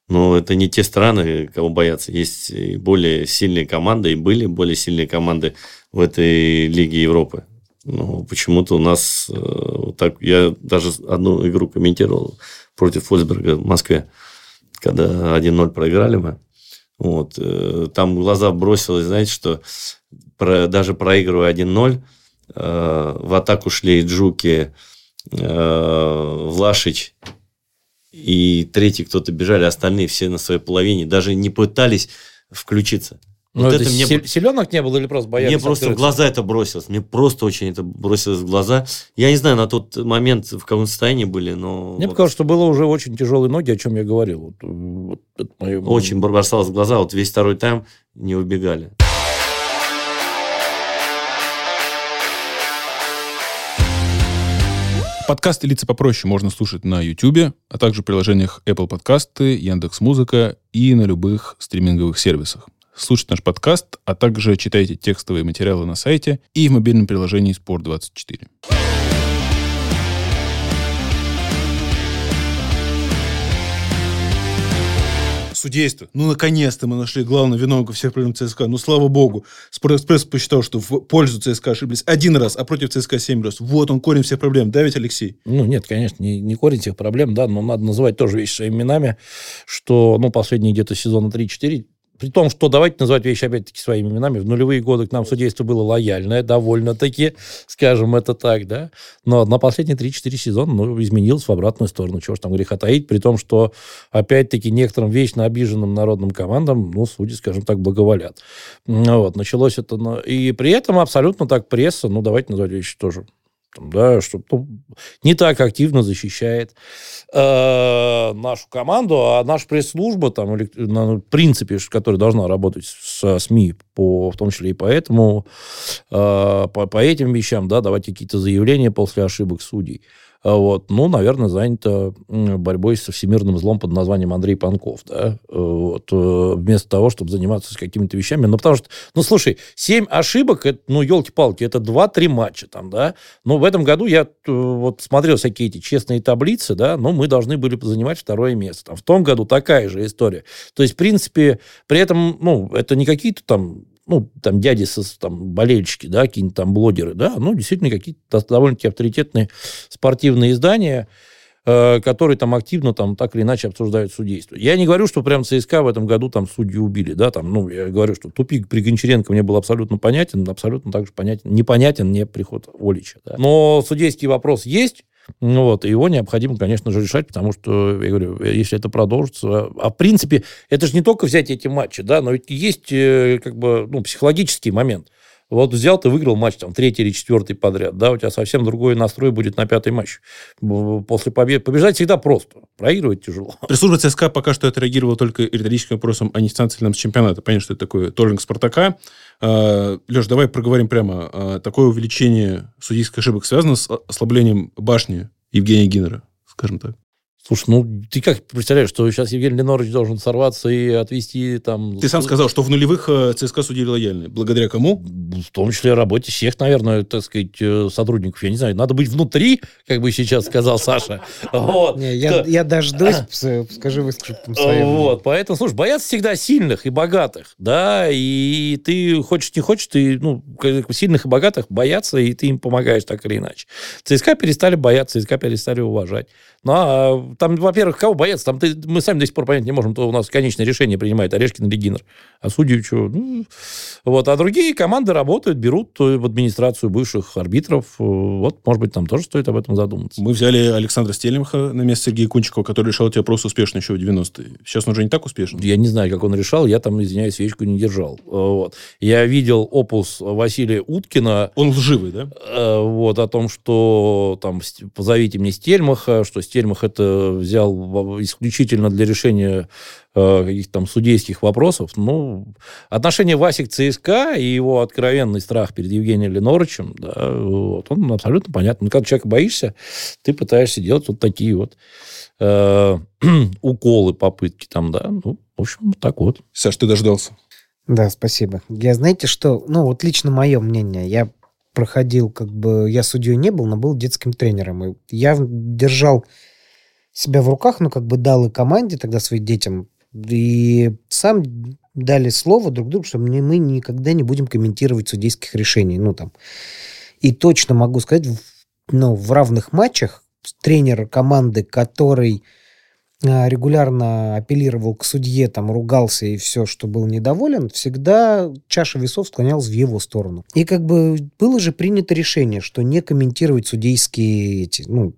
но это не те страны, кого бояться. Есть и более сильные команды, и были более сильные команды в этой Лиге Европы. Но почему-то у нас э, так... Я даже одну игру комментировал против Фольсберга в Москве, когда 1-0 проиграли мы. Вот. Э, там глаза бросилось, знаете, что про, даже проигрывая 1-0, Э, в атаку шли Джуки, э, Влашич и третий кто-то бежали, остальные все на своей половине, даже не пытались включиться. Вот Но это, это мне... Селенок не было или просто боялись? Мне просто открыться? в глаза это бросилось. Мне просто очень это бросилось в глаза. Я не знаю, на тот момент в каком состоянии были, но... Мне вот... показалось, что было уже очень тяжелые ноги, о чем я говорил. Вот, вот мое... Очень бросалось в глаза. Вот весь второй тайм не убегали. Подкасты «Лица попроще» можно слушать на YouTube, а также в приложениях Apple Подкасты, Яндекс.Музыка и на любых стриминговых сервисах. Слушайте наш подкаст, а также читайте текстовые материалы на сайте и в мобильном приложении «Спорт24». Судейство. Ну, наконец-то мы нашли главного виновника всех проблем ЦСКА. Ну, слава богу. Спортэкспресс посчитал, что в пользу ЦСКА ошиблись один раз, а против ЦСКА семь раз. Вот он корень всех проблем. Да, ведь, Алексей? Ну, нет, конечно, не, не корень всех проблем, да, но надо называть тоже вещи своими именами, что, ну, последние где-то сезона 3-4 при том, что давайте называть вещи опять-таки своими именами. В нулевые годы к нам судейство было лояльное, довольно-таки, скажем это так, да. Но на последние 3-4 сезона ну, изменилось в обратную сторону. Чего ж там греха таить, при том, что опять-таки некоторым вечно обиженным народным командам, ну, судьи, скажем так, благоволят. Вот, началось это... И при этом абсолютно так пресса, ну, давайте называть вещи тоже да, что ну, не так активно защищает э, нашу команду, а наша пресс-служба, там, или, на принципе, которая должна работать со СМИ, по, в том числе и поэтому, э, по, по этим вещам, да, давать какие-то заявления после ошибок судей. Вот. Ну, наверное, занято борьбой со всемирным злом под названием Андрей Панков, да, вот, э, вместо того, чтобы заниматься какими-то вещами. Ну, потому что, ну, слушай, 7 ошибок, это, ну, елки-палки, это 2-3 матча там, да. Но в этом году я э, вот смотрел всякие эти честные таблицы, да, но мы должны были занимать второе место. Там, в том году такая же история. То есть, в принципе, при этом, ну, это не какие-то там ну, там, дяди, со, там, болельщики, да, какие-нибудь там блогеры, да, ну, действительно, какие-то довольно-таки авторитетные спортивные издания, э, которые там активно там так или иначе обсуждают судейство. Я не говорю, что прям ЦСКА в этом году там судьи убили, да, там, ну, я говорю, что тупик при Гончаренко мне был абсолютно понятен, абсолютно так же понятен, непонятен мне приход Олича, да. Но судейский вопрос есть, ну, вот, и его необходимо, конечно же, решать, потому что, я говорю, если это продолжится... А, в принципе, это же не только взять эти матчи, да, но ведь есть э, как бы ну, психологический момент. Вот взял ты, выиграл матч там третий или четвертый подряд, да, у тебя совсем другой настрой будет на пятый матч. После победы побежать всегда просто, проигрывать тяжело. Пресс-служба ЦСКА пока что отреагировала только риторическим вопросом о несанкционированном чемпионате. Понятно, что это такое торжинг Спартака. А, Леш, давай проговорим прямо. А, такое увеличение судейских ошибок связано с ослаблением башни Евгения Гиннера, скажем так? Слушай, ну ты как представляешь, что сейчас Евгений Ленорович должен сорваться и отвести там... Ты сам сказал, что в нулевых э, ЦСКА судили лояльны. Благодаря кому? В том числе работе всех, наверное, так сказать, э, сотрудников. Я не знаю, надо быть внутри, как бы сейчас сказал Саша. Вот. Не, я, я дождусь, скажи, выскажу свое Вот, поэтому, слушай, боятся всегда сильных и богатых, да, и ты хочешь, не хочешь, ты, ну, сильных и богатых боятся, и ты им помогаешь так или иначе. ЦСКА перестали бояться, ЦСКА перестали уважать. Ну, а там, во-первых, кого бояться? Там ты, мы сами до сих пор понять не можем, то у нас конечное решение принимает Орешкин или Гиннер. А судью что? Ну, вот. А другие команды работают, берут в администрацию бывших арбитров. Вот, может быть, там тоже стоит об этом задуматься. Мы взяли Александра Стельмаха на место Сергея Кунчикова, который решал эти вопросы успешно еще в 90-е. Сейчас он уже не так успешен. Я не знаю, как он решал. Я там, извиняюсь, свечку не держал. Вот. Я видел опус Василия Уткина. Он лживый, да? Э, вот, о том, что там позовите мне Стельмаха, что Стельмах это взял исключительно для решения э, каких-то там судейских вопросов. Ну, отношение Васи к ЦСКА и его откровенный страх перед Евгением Леноровичем, да, вот, он абсолютно понятен. Ну, когда человека боишься, ты пытаешься делать вот такие вот э, уколы, попытки там, да. Ну, в общем, вот так вот. Саш, ты дождался. Да, спасибо. Я, знаете, что, ну, вот лично мое мнение, я проходил, как бы, я судьей не был, но был детским тренером. И я держал себя в руках, ну, как бы дал и команде тогда своим детям, и сам дали слово друг другу, что мы, никогда не будем комментировать судейских решений. Ну, там. И точно могу сказать, ну, в равных матчах тренер команды, который а, регулярно апеллировал к судье, там, ругался и все, что был недоволен, всегда чаша весов склонялась в его сторону. И как бы было же принято решение, что не комментировать судейские эти, ну,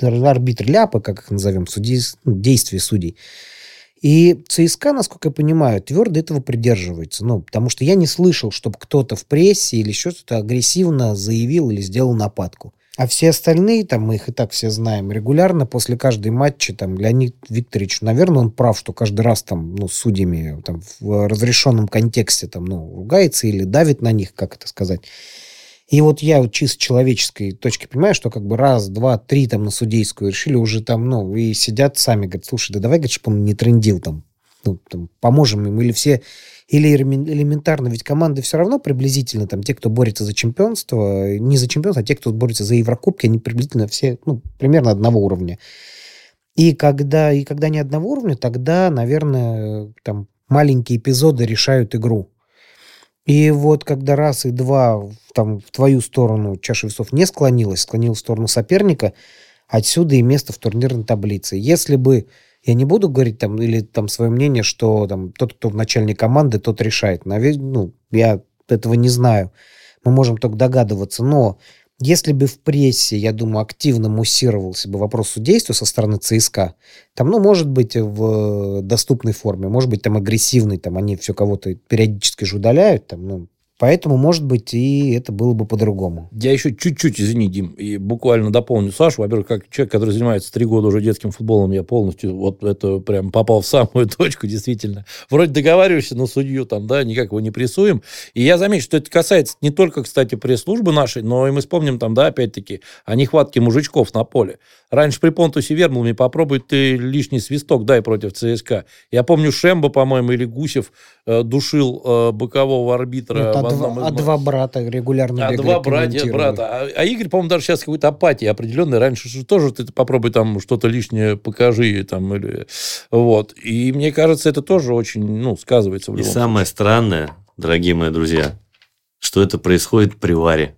арбитр ляпа, как их назовем, судей, ну, действия судей. И ЦСКА, насколько я понимаю, твердо этого придерживается. Ну, потому что я не слышал, чтобы кто-то в прессе или еще что-то агрессивно заявил или сделал нападку. А все остальные, там, мы их и так все знаем, регулярно после каждой матча, там, Леонид Викторович, наверное, он прав, что каждый раз там, ну, с судьями там, в разрешенном контексте там, ну, ругается или давит на них, как это сказать. И вот я вот чисто человеческой точки понимаю, что как бы раз, два, три там на судейскую решили уже там, ну, и сидят сами, говорят, слушай, да давай, говорит, чтобы он не трендил там, ну, там, поможем им, или все, или элементарно, ведь команды все равно приблизительно, там, те, кто борется за чемпионство, не за чемпионство, а те, кто борется за Еврокубки, они приблизительно все, ну, примерно одного уровня. И когда, и когда не одного уровня, тогда, наверное, там маленькие эпизоды решают игру. И вот когда раз и два там в твою сторону чаша весов не склонилась, склонилась в сторону соперника, отсюда и место в турнирной таблице. Если бы я не буду говорить там или там свое мнение, что там тот, кто в начальной команды, тот решает. Наверное, ну, я этого не знаю. Мы можем только догадываться. Но если бы в прессе, я думаю, активно муссировался бы вопрос судейства со стороны ЦСКА, там, ну, может быть, в доступной форме, может быть, там агрессивный, там они все кого-то периодически же удаляют, там, ну, Поэтому, может быть, и это было бы по-другому. Я еще чуть-чуть, извини, Дим, и буквально дополню Сашу. Во-первых, как человек, который занимается три года уже детским футболом, я полностью вот это прям попал в самую точку, действительно. Вроде договариваешься на судью, там, да, никак его не прессуем. И я замечу, что это касается не только, кстати, пресс-службы нашей, но и мы вспомним там, да, опять-таки, о нехватке мужичков на поле. Раньше при Понтусе Вермлуме попробуй ты лишний свисток дай против ЦСКА. Я помню, Шемба, по-моему, или Гусев э, душил э, бокового арбитра ну, одном два, из... А два брата регулярно А два братья, брата. А, а Игорь, по-моему, даже сейчас какой-то апатии определенной. Раньше же тоже ты попробуй там что-то лишнее покажи. Там, или... Вот. И мне кажется, это тоже очень ну, сказывается. В И самое случае. странное, дорогие мои друзья, что это происходит при варе.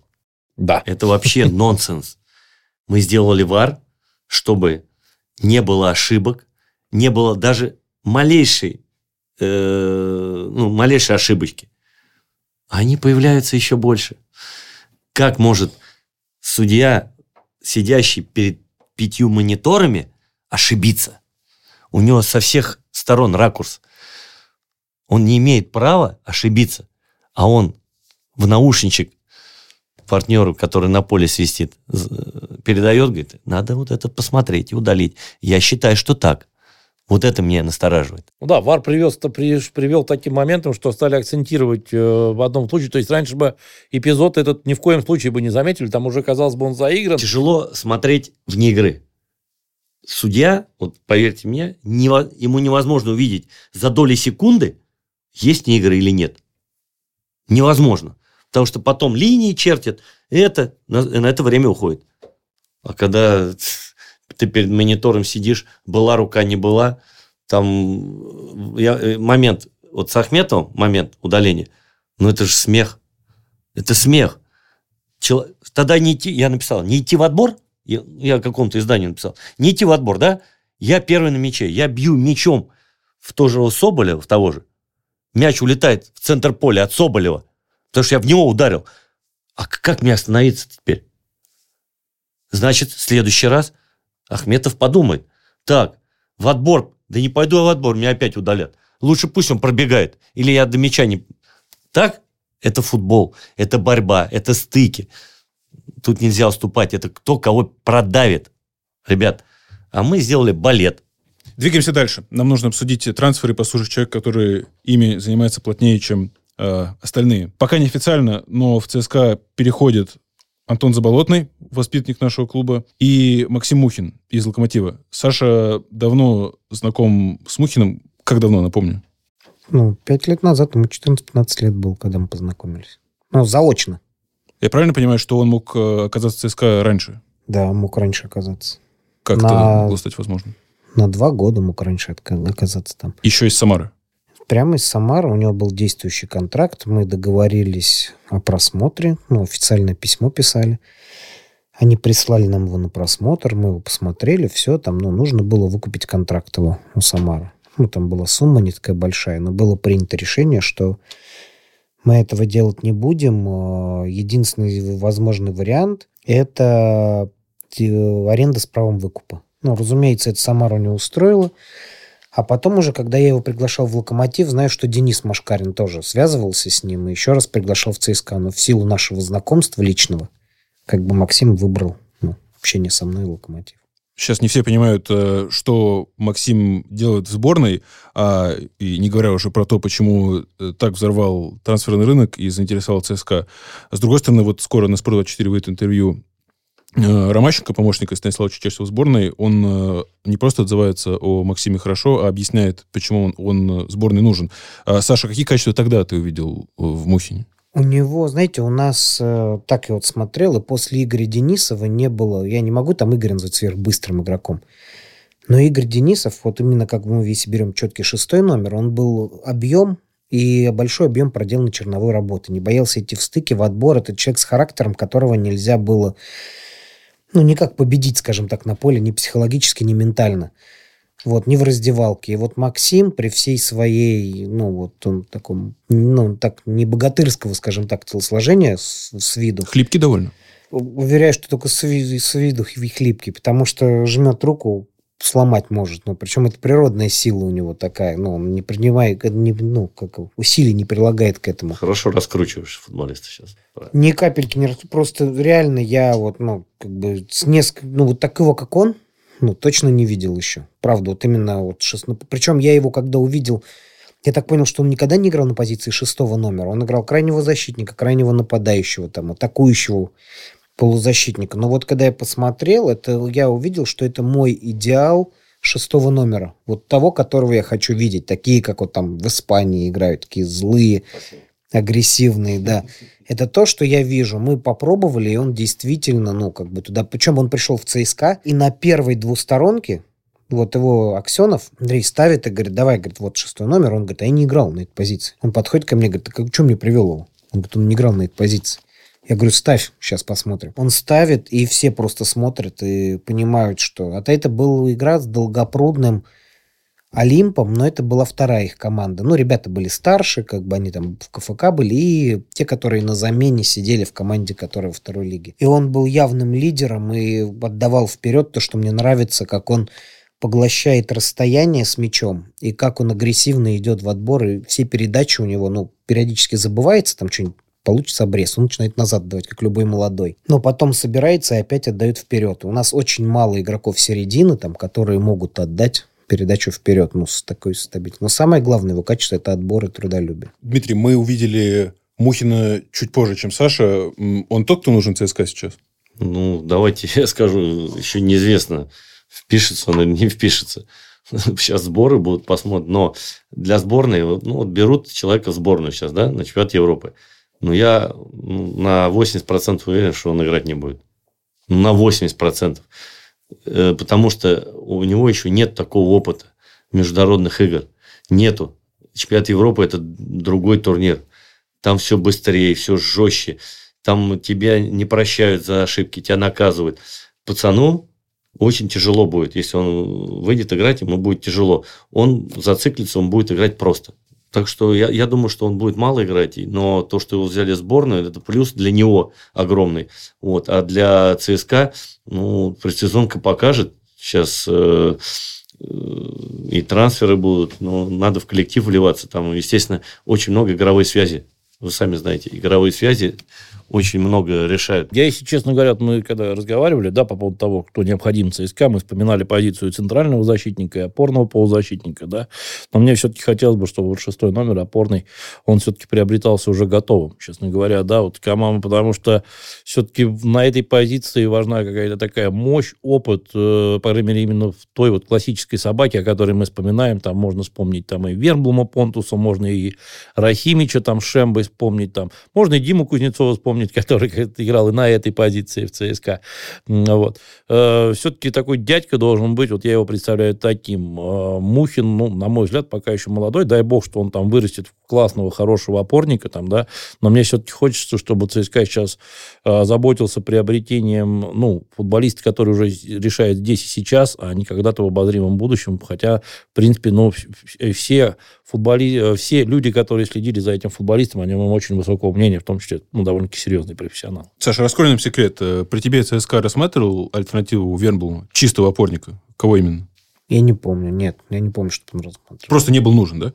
Да. Это вообще нонсенс. Мы сделали вар, чтобы не было ошибок, не было даже малейшей, э, ну, малейшей ошибочки. Они появляются еще больше. Как может судья, сидящий перед пятью мониторами, ошибиться? У него со всех сторон ракурс. Он не имеет права ошибиться, а он в наушничек партнеру, который на поле свистит, передает, говорит, надо вот это посмотреть и удалить. Я считаю, что так. Вот это меня настораживает. Ну да, ВАР привез, при, привел таким моментом, что стали акцентировать э, в одном случае. То есть раньше бы эпизод этот ни в коем случае бы не заметили, там уже, казалось бы, он заигран. Тяжело смотреть вне игры. Судья, вот поверьте мне, не, ему невозможно увидеть за доли секунды, есть не игры или нет. Невозможно. Потому что потом линии чертят, и это, на, на это время уходит. А когда ты перед монитором сидишь, была рука, не была, там я, э, момент, вот с Ахметовым момент удаления, ну это же смех. Это смех. Чел... Тогда не идти, я написал, не идти в отбор, я, я каком-то издании написал, не идти в отбор, да? Я первый на мяче, я бью мячом в того же Соболева, в того же. Мяч улетает в центр поля от Соболева. Потому что я в него ударил. А как мне остановиться теперь? Значит, в следующий раз Ахметов подумает. Так, в отбор. Да не пойду я в отбор, меня опять удалят. Лучше пусть он пробегает. Или я до мяча не... Так? Это футбол, это борьба, это стыки. Тут нельзя уступать. Это кто кого продавит. Ребят, а мы сделали балет. Двигаемся дальше. Нам нужно обсудить трансферы, послушать человека, который ими занимается плотнее, чем э, остальные. Пока неофициально, но в ЦСКА переходит Антон Заболотный, воспитанник нашего клуба, и Максим Мухин из «Локомотива». Саша давно знаком с Мухиным. Как давно, напомню? Ну, пять лет назад, ему 14-15 лет был, когда мы познакомились. Ну, заочно. Я правильно понимаю, что он мог э, оказаться в ЦСКА раньше? Да, мог раньше оказаться. Как на... это могло стать возможным? На два года мог раньше оказаться там. Еще из Самары? Прямо из Самары. У него был действующий контракт. Мы договорились о просмотре. Ну, официальное письмо писали. Они прислали нам его на просмотр. Мы его посмотрели. Все, там, ну, нужно было выкупить контракт его у Самары. Ну, там была сумма не такая большая, но было принято решение, что мы этого делать не будем. А, единственный возможный вариант – это э, аренда с правом выкупа. Ну, разумеется, это Самару не устроило. А потом уже, когда я его приглашал в «Локомотив», знаю, что Денис Машкарин тоже связывался с ним и еще раз приглашал в ЦСКА. Но в силу нашего знакомства личного, как бы Максим выбрал ну, общение со мной «Локомотив». Сейчас не все понимают, э, что Максим делает в сборной, а, и не говоря уже про то, почему э, так взорвал трансферный рынок и заинтересовал ЦСКА. С другой стороны, вот скоро на Спорт24 выйдет интервью Ромащенко, помощник Станислава Чечерского в сборной, он э, не просто отзывается о Максиме хорошо, а объясняет, почему он, он э, сборной нужен. А, Саша, какие качества тогда ты увидел в Мухине? У него, знаете, у нас, так я вот смотрел, и после Игоря Денисова не было, я не могу там Игоря назвать сверхбыстрым игроком. Но Игорь Денисов, вот именно как мы если берем четкий шестой номер, он был объем и большой объем проделанной черновой работы. Не боялся идти в стыке, в отбор. Это человек с характером, которого нельзя было ну, никак победить, скажем так, на поле, ни психологически, ни ментально. Вот, не в раздевалке. И вот Максим при всей своей, ну, вот он таком, ну, так, не богатырского, скажем так, телосложения с, с виду. Хлипкий довольно. Уверяю, что только с, виду, с виду хлипкий, потому что жмет руку, сломать может. Ну, причем это природная сила у него такая. Ну, он не принимает, не, ну, как усилий не прилагает к этому. Хорошо раскручиваешь футболиста сейчас. Правильно. Ни капельки не Просто реально я вот, ну, как бы с несколько, ну, вот такого, как он, ну, точно не видел еще. Правда, вот именно вот шест... Ну, причем я его когда увидел, я так понял, что он никогда не играл на позиции шестого номера. Он играл крайнего защитника, крайнего нападающего, там, атакующего полузащитника. Но вот когда я посмотрел, это я увидел, что это мой идеал шестого номера. Вот того, которого я хочу видеть. Такие, как вот там в Испании играют, такие злые, агрессивные, да. Это то, что я вижу. Мы попробовали, и он действительно, ну, как бы туда... Причем он пришел в ЦСКА, и на первой двусторонке вот его Аксенов, Андрей ставит и говорит, давай, говорит, вот шестой номер. Он говорит, а я не играл на этой позиции. Он подходит ко мне, говорит, так что мне привел его? Он говорит, он не играл на этой позиции. Я говорю, ставь, сейчас посмотрим. Он ставит, и все просто смотрят и понимают, что... А это была игра с долгопрудным Олимпом, но это была вторая их команда. Ну, ребята были старше, как бы они там в КФК были, и те, которые на замене сидели в команде, которая во второй лиге. И он был явным лидером и отдавал вперед то, что мне нравится, как он поглощает расстояние с мячом, и как он агрессивно идет в отбор, и все передачи у него, ну, периодически забывается, там что-нибудь получится обрез, он начинает назад давать, как любой молодой. Но потом собирается и опять отдает вперед. У нас очень мало игроков середины, там, которые могут отдать передачу вперед, ну, с такой стабильностью. Но самое главное его качество – это отбор и трудолюбие. Дмитрий, мы увидели Мухина чуть позже, чем Саша. Он тот, кто нужен ЦСКА сейчас? Ну, давайте я скажу, еще неизвестно, впишется он или не впишется. Сейчас сборы будут, посмотрим. Но для сборной, ну, вот берут человека в сборную сейчас, да, на чемпионат Европы. Но я ну, на 80% уверен, что он играть не будет. На 80%. Э, потому что у него еще нет такого опыта международных игр. Нету. Чемпионат Европы – это другой турнир. Там все быстрее, все жестче. Там тебя не прощают за ошибки, тебя наказывают. Пацану очень тяжело будет. Если он выйдет играть, ему будет тяжело. Он зациклится, он будет играть просто. Так что я, я думаю, что он будет мало играть, но то, что его взяли в сборную, это плюс для него огромный. Вот. А для ЦСКА, ну, предсезонка покажет. Сейчас э, э, и трансферы будут, но надо в коллектив вливаться. Там, естественно, очень много игровой связи. Вы сами знаете, игровые связи очень много решают. Я, если честно говоря, мы когда разговаривали, да, по поводу того, кто необходим ЦСКА, мы вспоминали позицию центрального защитника и опорного полузащитника, да, но мне все-таки хотелось бы, чтобы вот шестой номер опорный, он все-таки приобретался уже готовым, честно говоря, да, вот команда, потому что все-таки на этой позиции важна какая-то такая мощь, опыт, э, по крайней мере, именно в той вот классической собаке, о которой мы вспоминаем, там можно вспомнить там и Верблума Понтуса, можно и Рахимича там Шембой вспомнить, там, можно и Диму Кузнецова вспомнить, вспомнить, который играл и на этой позиции в ЦСКА. Вот. Э, Все-таки такой дядька должен быть, вот я его представляю таким. Э, Мухин, ну, на мой взгляд, пока еще молодой, дай бог, что он там вырастет в классного, хорошего опорника, там, да, но мне все-таки хочется, чтобы ЦСКА сейчас э, заботился приобретением, ну, футболиста, который уже решает здесь и сейчас, а не когда-то в обозримом будущем, хотя, в принципе, ну, все футболи... все люди, которые следили за этим футболистом, они нем очень высокого мнения, в том числе, ну, довольно-таки серьезный профессионал. Саша, раскрой нам секрет. Э, при тебе ЦСКА рассматривал альтернативу Вернблуму? Чистого опорника? Кого именно? Я не помню. Нет, я не помню, что он рассматривал. Просто не был нужен, да?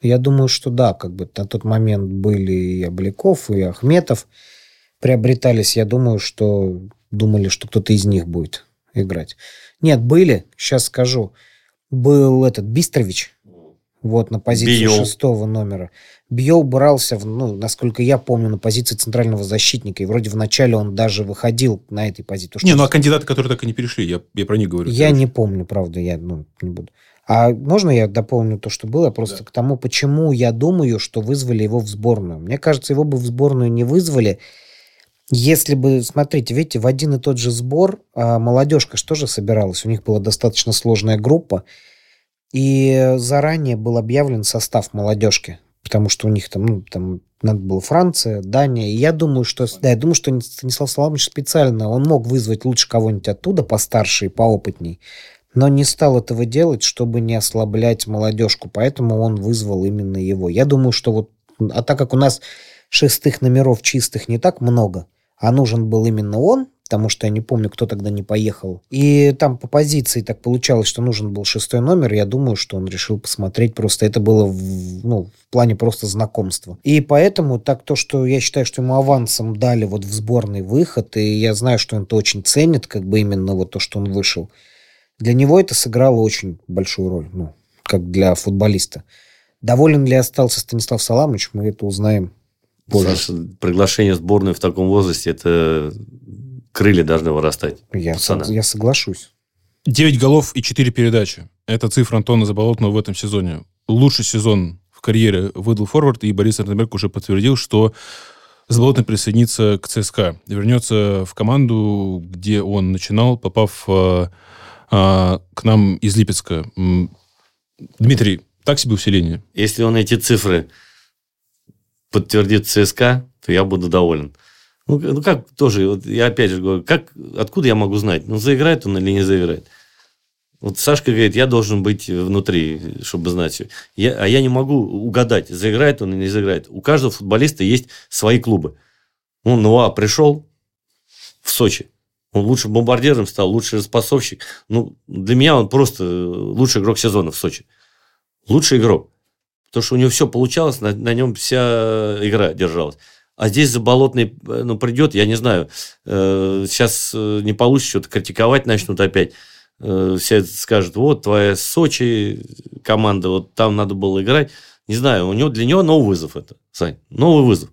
Я думаю, что да, как бы на тот момент были и Обликов, и Ахметов приобретались. Я думаю, что думали, что кто-то из них будет играть. Нет, были, сейчас скажу. Был этот Бистрович, вот на позиции Био. шестого номера. Био брался, в, ну, насколько я помню, на позиции центрального защитника. И вроде в начале он даже выходил на этой позиции. Не, ну а кандидаты, которые так и не перешли, я, я про них говорю. Я не помню, правда, я ну, не буду. А можно я дополню то, что было, просто да. к тому, почему я думаю, что вызвали его в сборную. Мне кажется, его бы в сборную не вызвали, Если бы, смотрите, видите, в один и тот же сбор а молодежка что же собиралась? У них была достаточно сложная группа, и заранее был объявлен состав молодежки, потому что у них там, ну, там надо было Франция, Дания. И я думаю, что, да, я думаю, что Станислав Соломович специально, он мог вызвать лучше кого-нибудь оттуда, постарше и поопытней, но не стал этого делать, чтобы не ослаблять молодежку, поэтому он вызвал именно его. Я думаю, что вот, а так как у нас шестых номеров чистых не так много, а нужен был именно он, потому что я не помню, кто тогда не поехал. И там по позиции так получалось, что нужен был шестой номер. Я думаю, что он решил посмотреть. Просто это было в, ну, в плане просто знакомства. И поэтому так то, что я считаю, что ему авансом дали вот в сборный выход, и я знаю, что он это очень ценит, как бы именно вот то, что он вышел. Для него это сыграло очень большую роль, ну, как для футболиста. Доволен ли остался Станислав Саламович, мы это узнаем позже. Саша, приглашение в сборную в таком возрасте, это крылья должны вырастать. Я, я соглашусь. 9 голов и 4 передачи. Это цифра Антона Заболотного в этом сезоне. Лучший сезон в карьере выдал форвард, и Борис Ротенберг уже подтвердил, что Заболотный присоединится к ЦСКА. Вернется в команду, где он начинал, попав а, а, к нам из Липецка. Дмитрий, так себе усиление? Если он эти цифры подтвердит ЦСКА, то я буду доволен. Ну, ну как тоже, вот я опять же говорю, как, откуда я могу знать, ну, заиграет он или не заиграет? Вот Сашка говорит, я должен быть внутри, чтобы знать. Я, а я не могу угадать, заиграет он или не заиграет. У каждого футболиста есть свои клубы. Он Нуа пришел в Сочи. Он лучшим бомбардиром стал, лучший распасовщик. Ну, для меня он просто лучший игрок сезона в Сочи. Лучший игрок. Потому что у него все получалось, на, на нем вся игра держалась. А здесь Заболотный, э, ну, придет, я не знаю, э, сейчас э, не получится, что-то критиковать начнут опять. Э, все скажут, вот, твоя Сочи команда, вот там надо было играть. Не знаю, у него, для него новый вызов это, Сань, новый вызов.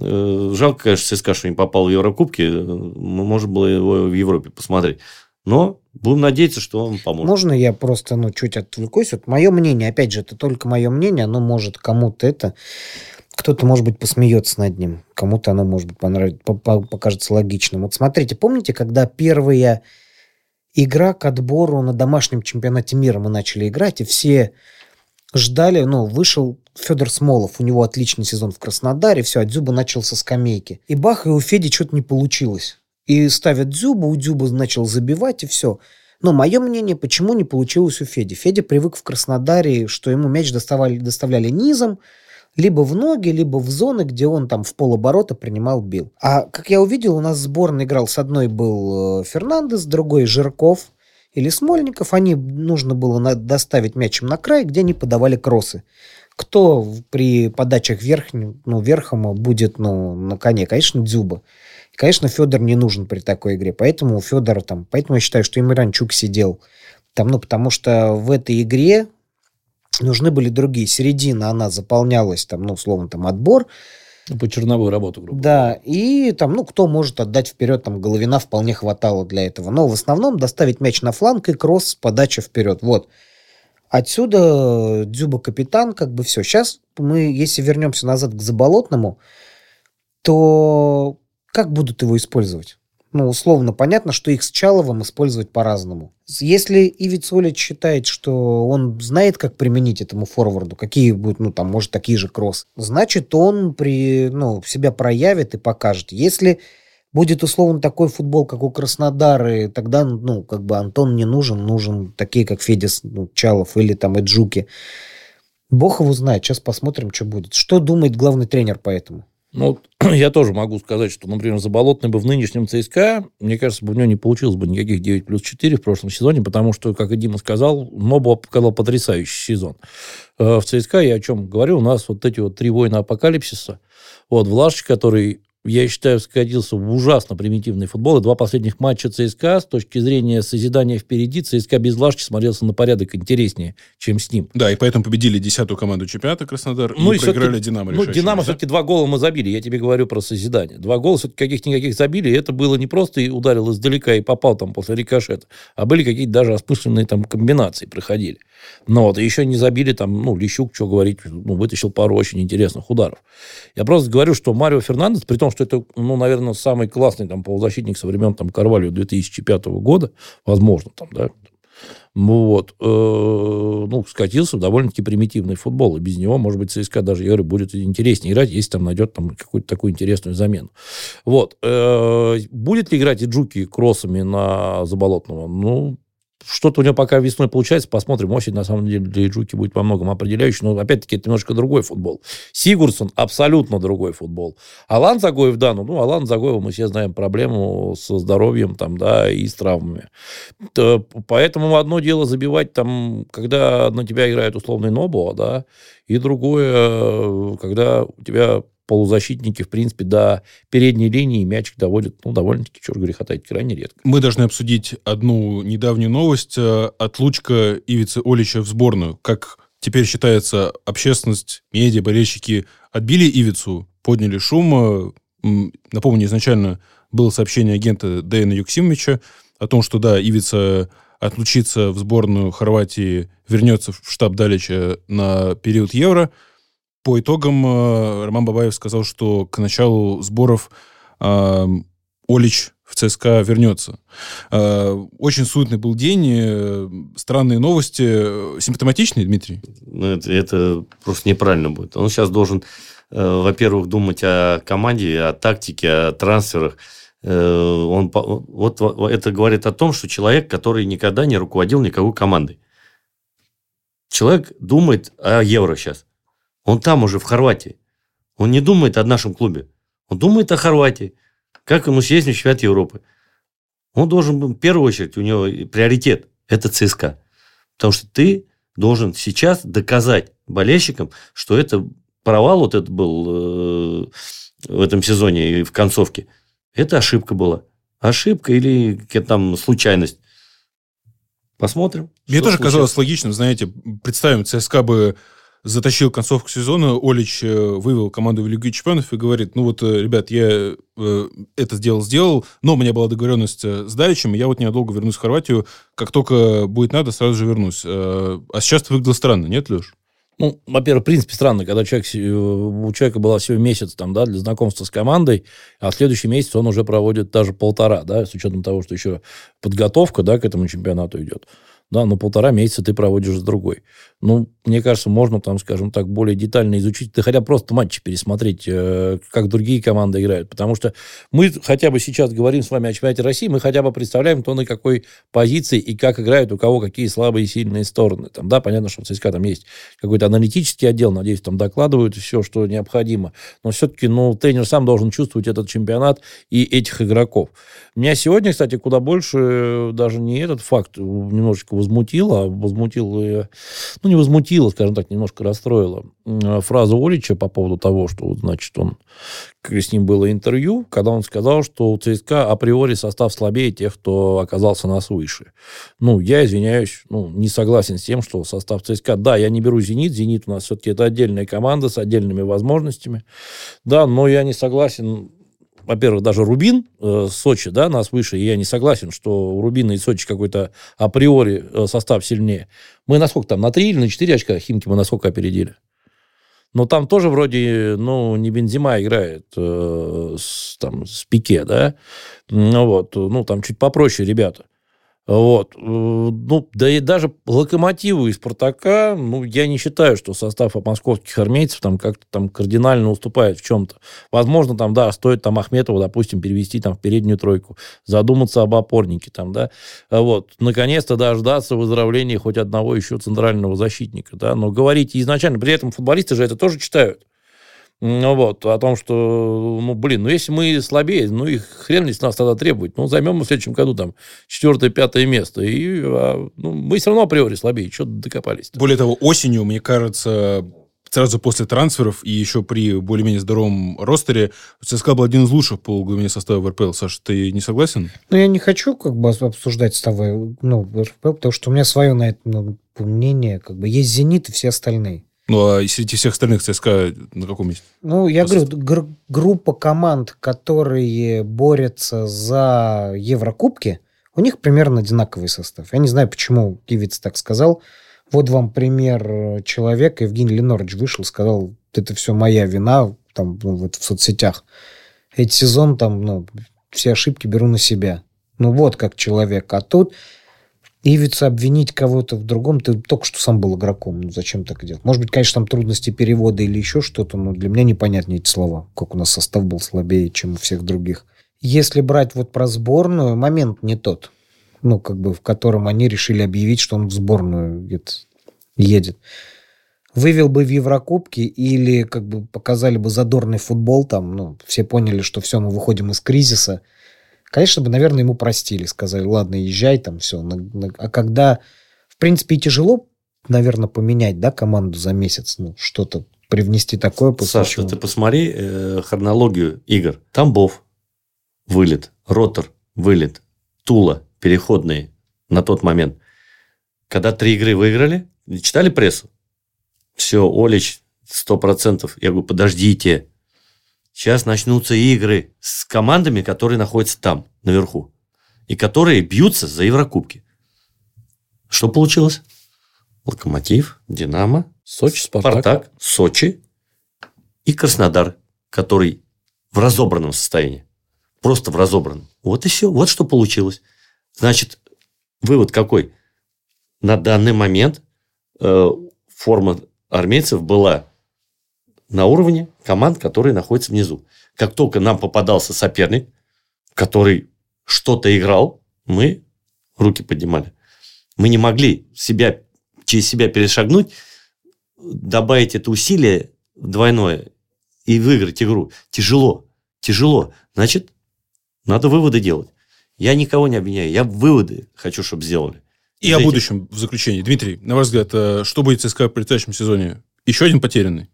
Э, жалко, конечно, ЦСКА, что не попал в Еврокубки. Э, можно было его в Европе посмотреть. Но будем надеяться, что он поможет. Можно я просто ну, чуть отвлекусь? Вот мое мнение, опять же, это только мое мнение, оно может кому-то это... Кто-то, может быть, посмеется над ним, кому-то оно, может быть, понравится, покажется логичным. Вот смотрите, помните, когда первая игра к отбору на домашнем чемпионате мира мы начали играть, и все ждали, ну, вышел Федор Смолов, у него отличный сезон в Краснодаре, все, а Дзюба начал со скамейки. И бах, и у Феди что-то не получилось. И ставят Дзюбу, у Дзюба начал забивать, и все. Но мое мнение, почему не получилось у Феди? Федя привык в Краснодаре, что ему мяч доставали, доставляли низом, либо в ноги, либо в зоны, где он там в полоборота принимал бил. А как я увидел, у нас сборная играл, с одной был э, Фернандес, другой Жирков или Смольников. Они нужно было доставить мячем на край, где они подавали кроссы. Кто при подачах верхним, ну, верхом будет ну, на коне? Конечно, Дзюба. Конечно, Федор не нужен при такой игре. Поэтому у Федора там... Поэтому я считаю, что Имранчук сидел там, ну, потому что в этой игре нужны были другие. Середина, она заполнялась, там, ну, условно, там, отбор. По черновую работу, грубо Да, и там, ну, кто может отдать вперед, там, Головина вполне хватало для этого. Но в основном доставить мяч на фланг и кросс, подача вперед. Вот. Отсюда Дзюба капитан, как бы все. Сейчас мы, если вернемся назад к Заболотному, то как будут его использовать? Ну, условно понятно, что их с Чаловым использовать по-разному. Если Ивиц Олич считает, что он знает, как применить этому форварду, какие будут, ну, там, может, такие же кросс, значит, он при, ну, себя проявит и покажет. Если будет условно такой футбол, как у Краснодара, и тогда, ну, как бы Антон не нужен, нужен такие, как Федис ну, Чалов или там Эджуки. Бог его знает, сейчас посмотрим, что будет. Что думает главный тренер по этому? Ну, я тоже могу сказать, что, например, Заболотный бы в нынешнем ЦСКА, мне кажется, бы у него не получилось бы никаких 9 плюс 4 в прошлом сезоне, потому что, как и Дима сказал, Моба показал потрясающий сезон. Э, в ЦСКА, я о чем говорю, у нас вот эти вот три войны апокалипсиса, вот Влаш, который я считаю, скатился в ужасно примитивный футбол. И два последних матча ЦСКА с точки зрения созидания впереди, ЦСКА без Лашки смотрелся на порядок интереснее, чем с ним. Да, и поэтому победили десятую команду чемпионата Краснодар ну, и, и проиграли Динамо Ну, Динамо все-таки два гола мы забили, я тебе говорю про созидание. Два гола все-таки каких-никаких забили, и это было не просто и ударил издалека и попал там после рикошета, а были какие-то даже осмысленные там комбинации проходили. Но вот, и еще не забили там, ну, Лещук, что говорить, ну, вытащил пару очень интересных ударов. Я просто говорю, что Марио Фернандес, при том, что это, ну, наверное, самый классный там полузащитник со времен там Карвалью 2005 года, возможно, там, да, вот. Э, ну, скатился в довольно-таки примитивный футбол. И без него, может быть, ЦСКА даже, я говорю, будет интереснее играть, если там найдет там какую-то такую интересную замену. Вот. Э, будет ли играть и Джуки кроссами на Заболотного? Ну, что-то у него пока весной получается. Посмотрим. Осень, на самом деле, для Иджуки будет во многом определяющий. Но, опять-таки, это немножко другой футбол. Сигурсон абсолютно другой футбол. Алан Загоев, да, ну, ну Алан Загоева, мы все знаем проблему со здоровьем там, да, и с травмами. Поэтому одно дело забивать там, когда на тебя играет условный Нобо, да, и другое, когда у тебя полузащитники, в принципе, до передней линии мячик доводят, ну, довольно-таки, черт греха таить, крайне редко. Мы должны обсудить одну недавнюю новость. Э, отлучка Ивицы Олича в сборную. Как теперь считается, общественность, медиа, болельщики отбили Ивицу, подняли шум. Напомню, изначально было сообщение агента Дэйна Юксимовича о том, что, да, Ивица отлучится в сборную Хорватии, вернется в штаб Далича на период Евро – по итогам э, Роман Бабаев сказал, что к началу сборов э, Олич в ЦСКА вернется. Э, очень суетный был день, странные новости. Симптоматичные, Дмитрий? Ну, это, это просто неправильно будет. Он сейчас должен, во-первых, думать о команде, о тактике, о трансферах. Он, вот это говорит о том, что человек, который никогда не руководил никакой командой. Человек думает о евро сейчас. Он там уже, в Хорватии. Он не думает о нашем клубе. Он думает о Хорватии. Как ему съесть на чемпионат Европы. Он должен, в первую очередь, у него приоритет – это ЦСКА. Потому что ты должен сейчас доказать болельщикам, что это провал вот этот был э, в этом сезоне и в концовке. Это ошибка была. Ошибка или какая-то там случайность. Посмотрим. Мне тоже случится. казалось логичным, знаете, представим, ЦСКА бы затащил концовку сезона, Олич э, вывел команду в Лигу чемпионов и говорит, ну вот, э, ребят, я э, это сделал, сделал, но у меня была договоренность с Даличем, и я вот ненадолго вернусь в Хорватию, как только будет надо, сразу же вернусь. А сейчас это выглядело странно, нет, Леш? Ну, во-первых, в принципе, странно, когда человек, у человека было всего месяц там, да, для знакомства с командой, а следующий месяц он уже проводит даже полтора, да, с учетом того, что еще подготовка, да, к этому чемпионату идет да, но полтора месяца ты проводишь с другой. Ну, мне кажется, можно там, скажем так, более детально изучить, да хотя просто матчи пересмотреть, э, как другие команды играют. Потому что мы хотя бы сейчас говорим с вами о чемпионате России, мы хотя бы представляем, кто на какой позиции и как играют, у кого какие слабые и сильные стороны. Там, да, понятно, что в ЦСКА там есть какой-то аналитический отдел, надеюсь, там докладывают все, что необходимо. Но все-таки, ну, тренер сам должен чувствовать этот чемпионат и этих игроков. Меня сегодня, кстати, куда больше э, даже не этот факт немножечко возмутило, а возмутило, ну, не возмутило, скажем так, немножко расстроило фразу Олича по поводу того, что, значит, он, с ним было интервью, когда он сказал, что у ЦСКА априори состав слабее тех, кто оказался нас выше. Ну, я извиняюсь, ну, не согласен с тем, что состав ЦСКА, да, я не беру «Зенит», «Зенит» у нас все-таки это отдельная команда с отдельными возможностями, да, но я не согласен во-первых, даже Рубин, э, Сочи, да, нас выше, и я не согласен, что у Рубина и Сочи какой-то априори э, состав сильнее. Мы насколько там, на 3 или на 4 очка Химки мы насколько опередили? Но там тоже вроде, ну, не Бензима играет э, с, там, с Пике, да? Ну, вот, ну, там чуть попроще ребята. Вот. Э, ну, да и даже локомотиву и Спартака, ну, я не считаю, что состав московских армейцев там как-то там кардинально уступает в чем-то. Возможно, там, да, стоит там Ахметова, допустим, перевести там в переднюю тройку, задуматься об опорнике там, да. Вот. Наконец-то дождаться выздоровления хоть одного еще центрального защитника, да. Но говорить изначально, при этом футболисты же это тоже читают. Ну вот, о том, что, ну, блин, ну, если мы слабее, ну, и хрен ли с нас тогда требует. Ну, займем мы в следующем году там четвертое, пятое место. И а, ну, мы все равно априори слабее. Что докопались -то? Более того, осенью, мне кажется, сразу после трансферов и еще при более-менее здоровом ростере ЦСКА был один из лучших по глубине состава в РПЛ. Саша, ты не согласен? Ну, я не хочу как бы обсуждать составы ну, в РПЛ, потому что у меня свое на это ну, мнение. Как бы есть «Зенит» и все остальные. Ну, а среди всех остальных ЦСКА на каком месте? Ну, я говорю, гр- группа команд, которые борются за Еврокубки, у них примерно одинаковый состав. Я не знаю, почему Кивиц так сказал. Вот вам пример человека. Евгений Ленорович вышел, сказал, это все моя вина, там, ну, вот в соцсетях. Этот сезон там, ну, все ошибки беру на себя. Ну, вот как человек. А тут Ивица обвинить кого-то в другом, ты только что сам был игроком, ну зачем так делать? Может быть, конечно, там трудности перевода или еще что-то, но для меня непонятны эти слова, как у нас состав был слабее, чем у всех других. Если брать вот про сборную, момент не тот, ну, как бы, в котором они решили объявить, что он в сборную едет. Вывел бы в Еврокубке или как бы показали бы задорный футбол, там, ну, все поняли, что все, мы выходим из кризиса – Конечно бы, наверное, ему простили, сказали, ладно, езжай там, все. А когда, в принципе, и тяжело, наверное, поменять, да, команду за месяц, ну, что-то привнести такое. Саша, чего... ты посмотри э, хронологию игр. Тамбов, вылет, Ротор, вылет, Тула, переходные на тот момент. Когда три игры выиграли, читали прессу? Все, Олич, сто процентов. Я говорю, подождите, Сейчас начнутся игры с командами, которые находятся там, наверху. И которые бьются за Еврокубки. Что получилось? Локомотив, Динамо, Сочи, Спартак. Спартак, Сочи и Краснодар, который в разобранном состоянии. Просто в разобранном. Вот и все. Вот что получилось. Значит, вывод какой? На данный момент э, форма армейцев была на уровне команд, которые находятся внизу. Как только нам попадался соперник, который что-то играл, мы руки поднимали. Мы не могли себя, через себя перешагнуть, добавить это усилие двойное и выиграть игру. Тяжело. Тяжело. Значит, надо выводы делать. Я никого не обвиняю. Я выводы хочу, чтобы сделали. И о будущем в заключении. Дмитрий, на ваш взгляд, э, что будет ЦСКА в предстоящем сезоне? Еще один потерянный?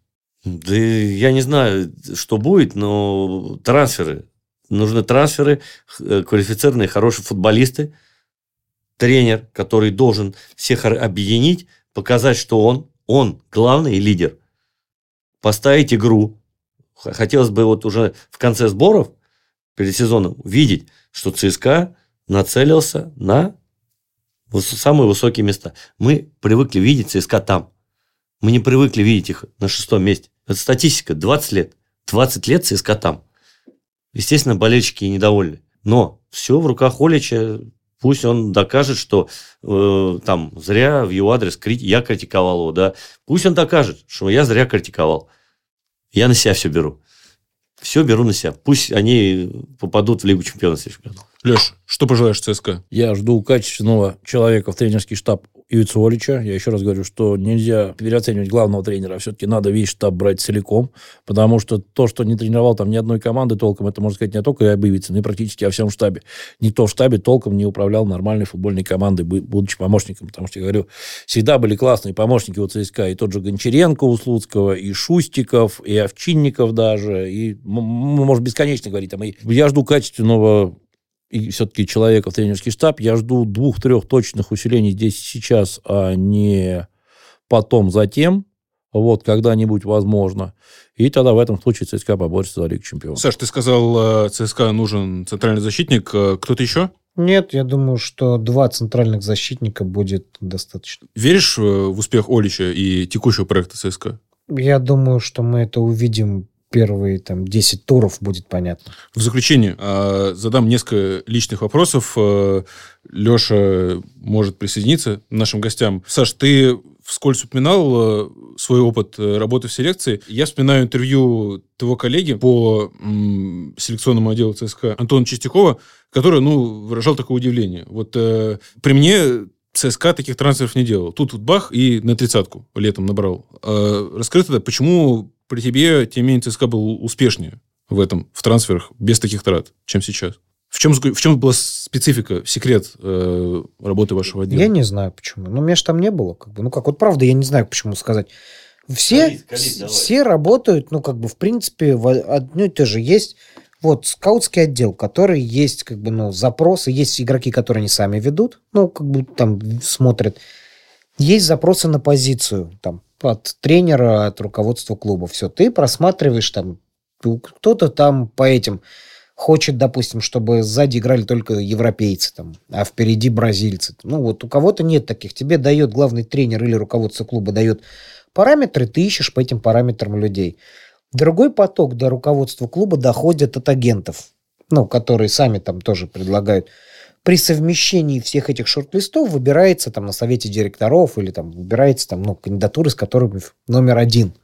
Да я не знаю, что будет, но трансферы. Нужны трансферы, э, квалифицированные, хорошие футболисты, тренер, который должен всех объединить, показать, что он, он главный лидер. Поставить игру. Хотелось бы вот уже в конце сборов, перед сезоном, видеть, что ЦСКА нацелился на самые высокие места. Мы привыкли видеть ЦСКА там. Мы не привыкли видеть их на шестом месте. Это статистика. 20 лет. 20 лет ЦСКА там. Естественно, болельщики недовольны. Но все в руках Олича. Пусть он докажет, что э, там зря в его адрес крит... я критиковал его, да. Пусть он докажет, что я зря критиковал. Я на себя все беру. Все беру на себя. Пусть они попадут в Лигу чемпионов следующего года. Леш, что пожелаешь ЦСКА? Я жду качественного человека в тренерский штаб Ивицу Олича. Я еще раз говорю, что нельзя переоценивать главного тренера, все-таки надо весь штаб брать целиком, потому что то, что не тренировал там ни одной команды толком, это, можно сказать, не только и об Ивице, но и практически о всем штабе. Никто в штабе толком не управлял нормальной футбольной командой, будучи помощником, потому что, я говорю, всегда были классные помощники у ЦСКА, и тот же Гончаренко у Слуцкого, и Шустиков, и Овчинников даже, и, можно бесконечно говорить, там, и я жду качественного и все-таки человека в тренерский штаб, я жду двух-трех точных усилений здесь сейчас, а не потом, затем, вот, когда-нибудь возможно. И тогда в этом случае ЦСКА поборется за Лигу Чемпионов. Саш, ты сказал, э, ЦСКА нужен центральный защитник. Э, кто-то еще? Нет, я думаю, что два центральных защитника будет достаточно. Веришь э, в успех Олича и текущего проекта ЦСКА? Я думаю, что мы это увидим первые там 10 туров будет понятно. В заключение э, задам несколько личных вопросов. Э, Леша может присоединиться нашим гостям. Саш, ты вскользь упоминал э, свой опыт работы в селекции. Я вспоминаю интервью твоего коллеги по м, селекционному отделу ЦСКА Антона Чистякова, который ну, выражал такое удивление. Вот э, при мне ЦСКА таких трансферов не делал. Тут вот бах и на тридцатку летом набрал. Э, расскажи тогда, почему при тебе, тем не менее, ЦСКА был успешнее в этом, в трансферах, без таких трат, чем сейчас? В чем, в чем была специфика, секрет э, работы вашего отдела? Я не знаю, почему. Ну, меня же там не было. Как бы. Ну, как вот правда, я не знаю, почему сказать. Все, колись, колись, все работают, ну, как бы, в принципе, в одно и то же. Есть вот скаутский отдел, который есть, как бы, ну, запросы, есть игроки, которые они сами ведут, ну, как бы там смотрят. Есть запросы на позицию, там, от тренера, от руководства клуба. Все, ты просматриваешь там, кто-то там по этим хочет, допустим, чтобы сзади играли только европейцы, там, а впереди бразильцы. Ну вот у кого-то нет таких. Тебе дает главный тренер или руководство клуба дает параметры, ты ищешь по этим параметрам людей. Другой поток до руководства клуба доходит от агентов, ну, которые сами там тоже предлагают. При совмещении всех этих шорт-листов выбирается там на совете директоров или там выбирается там, ну, кандидатуры, с которыми номер один.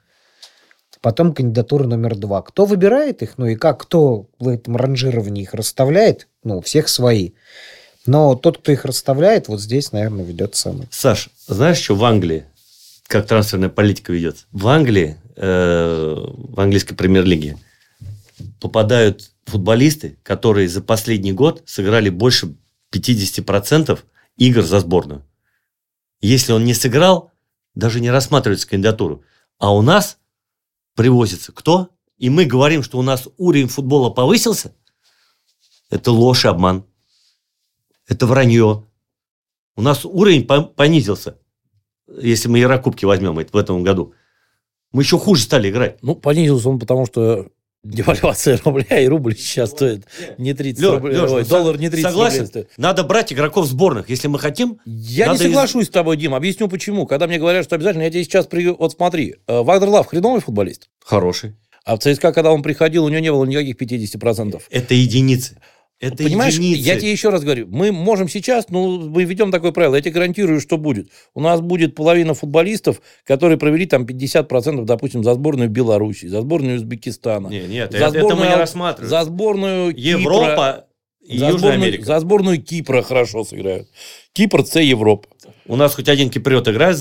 Потом кандидатура номер два. Кто выбирает их, ну и как, кто в этом ранжировании их расставляет, ну, у всех свои. Но тот, кто их расставляет, вот здесь, наверное, ведет самый. Саш, знаешь, что в Англии, как трансферная политика ведется? В Англии, э, в английской премьер-лиге, попадают футболисты, которые за последний год сыграли больше 50% игр за сборную. Если он не сыграл, даже не рассматривается кандидатуру. А у нас привозится кто? И мы говорим, что у нас уровень футбола повысился. Это ложь и обман. Это вранье. У нас уровень понизился, если мы Еврокубки возьмем в этом году. Мы еще хуже стали играть. Ну, понизился он, потому что девальвация рубля, и рубль сейчас стоит не 30 Леш, рублей. Леш, Ой, доллар не 30 согласен, рублей стоит. Надо брать игроков сборных, если мы хотим. Я не соглашусь из... с тобой, Дим. Объясню почему. Когда мне говорят, что обязательно, я тебе сейчас... При... Вот смотри, э, Вагнер Лав хреновый футболист? Хороший. А в ЦСКА, когда он приходил, у него не было никаких 50%. Это единицы. Это Понимаешь, единицы. я тебе еще раз говорю, мы можем сейчас, ну, мы ведем такое правило, я тебе гарантирую, что будет. У нас будет половина футболистов, которые провели там 50%, допустим, за сборную Беларуси, за сборную Узбекистана. Нет, нет, за это, сборную, это мы не рассматриваем. За сборную Европа Кипра, и за Южная сборную, Америка. За сборную Кипра хорошо сыграют. Кипр – С Европа. У нас хоть один киприот играет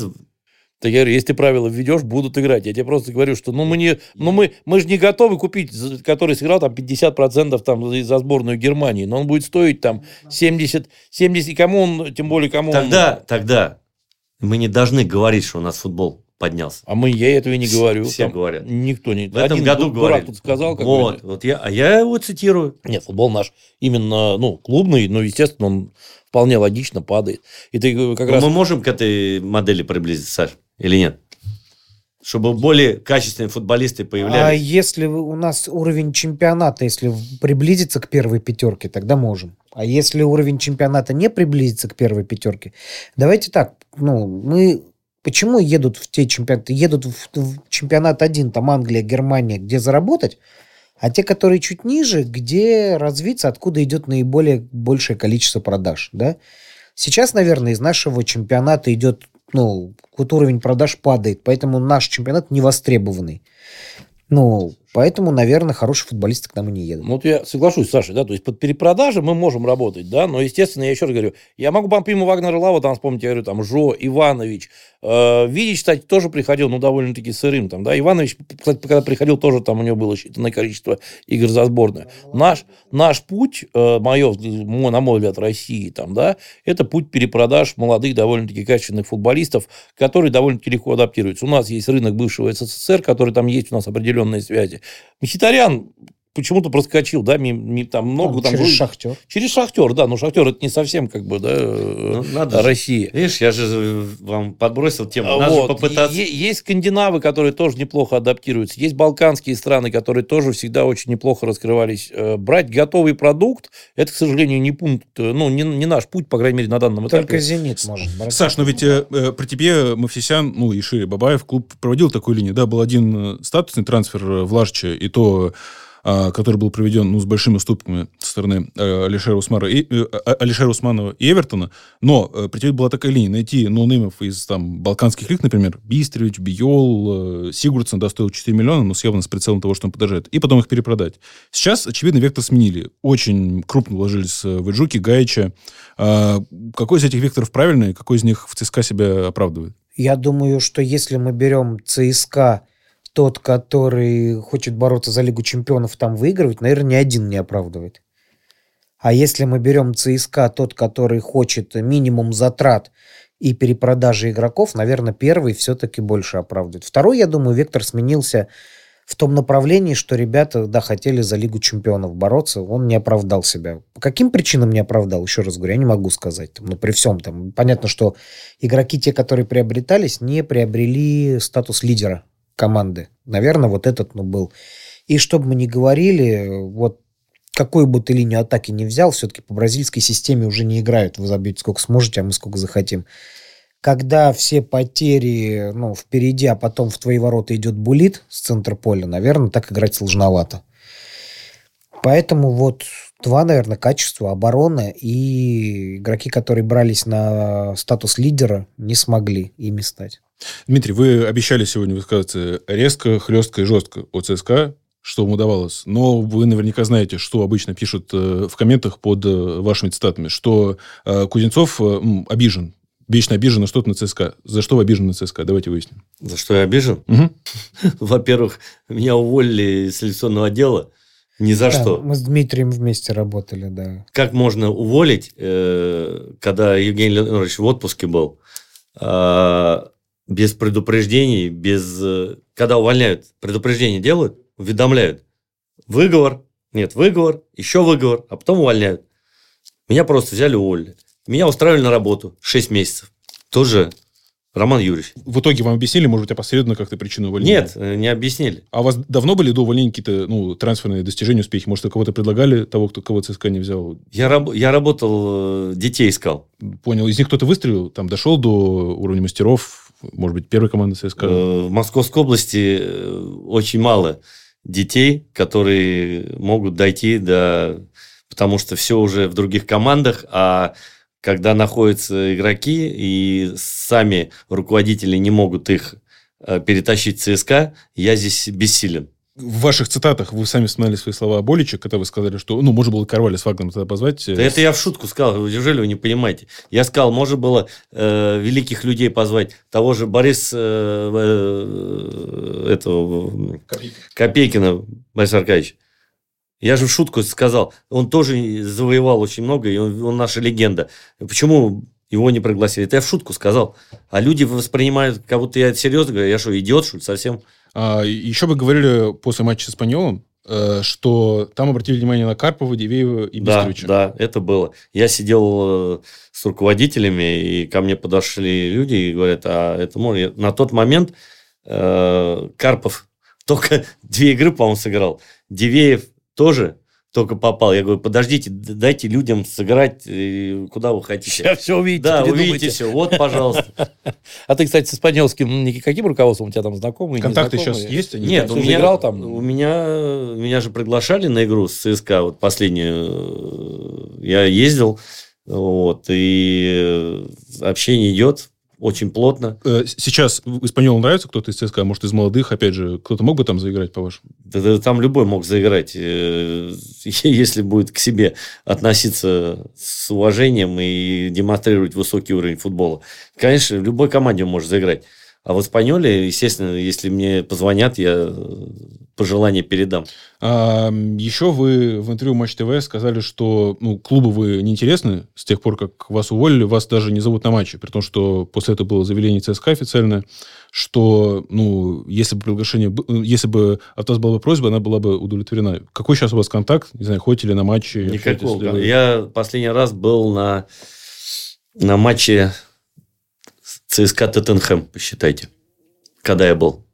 так я говорю, если ты правила введешь, будут играть. Я тебе просто говорю, что ну мы, не, ну мы, мы же не готовы купить, который сыграл там 50% там за сборную Германии, но он будет стоить там 70, 70, и кому он, тем более кому тогда, он... Тогда мы не должны говорить, что у нас футбол поднялся. А мы, я этого и не говорю. Все там говорят. Никто не... В этом Один году говорят. тут сказал. Как вот, вот я, а я его цитирую. Нет, футбол наш именно, ну, клубный, но, естественно, он вполне логично падает. И ты как но раз... Мы можем к этой модели приблизиться, Саш? Или нет? Чтобы более качественные футболисты появлялись. А если у нас уровень чемпионата, если приблизиться к первой пятерке, тогда можем. А если уровень чемпионата не приблизится к первой пятерке, давайте так, ну, мы почему едут в те чемпионаты? Едут в, в чемпионат один, там Англия, Германия, где заработать, а те, которые чуть ниже, где развиться, откуда идет наиболее большее количество продаж, да? Сейчас, наверное, из нашего чемпионата идет ну, вот уровень продаж падает, поэтому наш чемпионат не востребованный. Ну, Поэтому, наверное, хорошие футболисты к нам и не едут. Ну, вот я соглашусь, Саша, да, то есть под перепродажи мы можем работать, да, но, естественно, я еще раз говорю, я могу помимо Вагнера Лава, там, вспомнить, я говорю, там, Жо, Иванович, э, Видич, кстати, тоже приходил, ну, довольно-таки сырым, там, да, Иванович, кстати, когда приходил, тоже там у него было считанное количество игр за сборную. Наш, наш путь, э, мое, на мой взгляд, России, там, да, это путь перепродаж молодых, довольно-таки качественных футболистов, которые довольно-таки легко адаптируются. У нас есть рынок бывшего СССР, который там есть у нас определенные связи. Мхитарян почему-то проскочил, да, ми, ми, там много ну, там через шахтер. Через шахтер, да, но шахтер это не совсем как бы, да, ну, надо Россия. Видишь, я же вам подбросил тему, надо вот. попытаться. Есть скандинавы, которые тоже неплохо адаптируются, есть балканские страны, которые тоже всегда очень неплохо раскрывались. Э, брать готовый продукт, это, к сожалению, не пункт, э, ну, не, не наш путь, по крайней мере, на данном этапе. Только «Зенит» может брать. Саш, ну ведь э, э при тебе Мафисян, ну и Шире Бабаев клуб проводил такую линию, да, был один статусный трансфер в Ларче, и то а, который был проведен ну, с большими уступками со стороны э, Алишера, Усмара и, э, а, Алишера Усманова и Эвертона, но э, тебе была такая линия, найти ноунеймов из там, балканских лиг, например, Бистревич, Биол, Сигурдсон, да, стоил 4 миллиона, но с явно с прицелом того, что он подождет, и потом их перепродать. Сейчас, очевидно, вектор сменили. Очень крупно вложились в Эджуки, Гаича. А, какой из этих векторов правильный, какой из них в ЦСКА себя оправдывает? Я думаю, что если мы берем ЦСКА тот, который хочет бороться за Лигу чемпионов, там выигрывать, наверное, ни один не оправдывает. А если мы берем ЦСКА, тот, который хочет минимум затрат и перепродажи игроков, наверное, первый все-таки больше оправдывает. Второй, я думаю, вектор сменился в том направлении, что ребята, да, хотели за Лигу чемпионов бороться, он не оправдал себя. По каким причинам не оправдал, еще раз говорю, я не могу сказать. Там, ну, при всем там, понятно, что игроки, те, которые приобретались, не приобрели статус лидера команды. Наверное, вот этот ну, был. И чтобы мы не говорили, вот какую бы ты линию атаки не взял, все-таки по бразильской системе уже не играют. Вы забьете сколько сможете, а мы сколько захотим. когда все потери ну, впереди, а потом в твои ворота идет булит с центра поля, наверное, так играть сложновато. Поэтому вот два, наверное, качества. Оборона и игроки, которые брались на статус лидера, не смогли ими стать. Дмитрий, вы обещали сегодня высказаться резко, хлестко и жестко о ЦСКА, что вам удавалось. Но вы наверняка знаете, что обычно пишут э, в комментах под э, вашими цитатами, что э, Кузнецов обижен вечно обижен на что-то на ЦСКА. За что вы обижены на ЦСКА? Давайте выясним. За что я обижен? Угу. Во-первых, меня уволили из селекционного отдела. Ни за да, что. Мы с Дмитрием вместе работали, да. Как можно уволить, когда Евгений Леонидович в отпуске был, э, без предупреждений, без... Э, когда увольняют, предупреждение делают, уведомляют. Выговор, нет, выговор, еще выговор, а потом увольняют. Меня просто взяли уволили. Меня устраивали на работу 6 месяцев. Тоже Роман Юрьевич. В итоге вам объяснили, может быть, опосредованно как-то причину увольнения? Нет, э, не объяснили. А у вас давно были до увольнения какие-то ну, трансферные достижения, успехи? Может, вы кого-то предлагали, того, кто, кого ЦСКА не взял? Я, раб- я работал, э, детей искал. Понял. Из них кто-то выстрелил, там дошел до уровня мастеров, может быть, первой команды ЦСКА? Э, В Московской области очень мало детей, которые могут дойти до... Потому что все уже в других командах, а когда находятся игроки и сами руководители не могут их э, перетащить в ЦСКА, я здесь бессилен. В ваших цитатах вы сами вспоминали свои слова о Боличе, когда вы сказали, что, ну, можно было Карваля с Вагнером тогда позвать. Да это я в шутку сказал, неужели вы не понимаете? Я сказал, можно было э, великих людей позвать, того же Бориса э, э, этого, Копейкина. Копейкина Бориса Аркадьевича. Я же в шутку сказал, он тоже завоевал очень много, и он, он наша легенда. Почему его не пригласили? Это я в шутку сказал. А люди воспринимают, как будто я серьезно говорю, я что, идиот, что ли, совсем? А, еще вы говорили после матча с Испаньолом, э, что там обратили внимание на Карпова, Дивеева и Бестровича. Да, да, это было. Я сидел э, с руководителями, и ко мне подошли люди и говорят, а это можно... На тот момент э, Карпов только две игры, по-моему, сыграл. Дивеев тоже только попал. Я говорю, подождите, дайте людям сыграть, куда вы хотите. Сейчас все увидите. Да, увидите все. Вот, пожалуйста. А ты, кстати, с испанским никаким руководством у тебя там знакомый? Контакты сейчас есть? Они Нет, у меня, играл там? у меня, меня же приглашали на игру с ЦСКА, вот последнюю. Я ездил, вот, и общение идет очень плотно. Э, сейчас Испаньолу нравится кто-то из ЦСКА? Может, из молодых, опять же, кто-то мог бы там заиграть, по-вашему? Да, да, там любой мог заиграть, э, если будет к себе относиться с уважением и демонстрировать высокий уровень футбола. Конечно, в любой команде может заиграть. А в Испаньоле, естественно, если мне позвонят, я пожелание передам. А, еще вы в интервью Матч ТВ сказали, что ну, клубу вы неинтересны с тех пор, как вас уволили, вас даже не зовут на матче, при том, что после этого было заявление ЦСКА официальное, что ну, если бы приглашение, если бы от вас была бы просьба, она была бы удовлетворена. Какой сейчас у вас контакт? Не знаю, ходите ли на матчи? Никакого. Я последний раз был на, на матче ЦСКА Тоттенхэм, посчитайте, когда я был.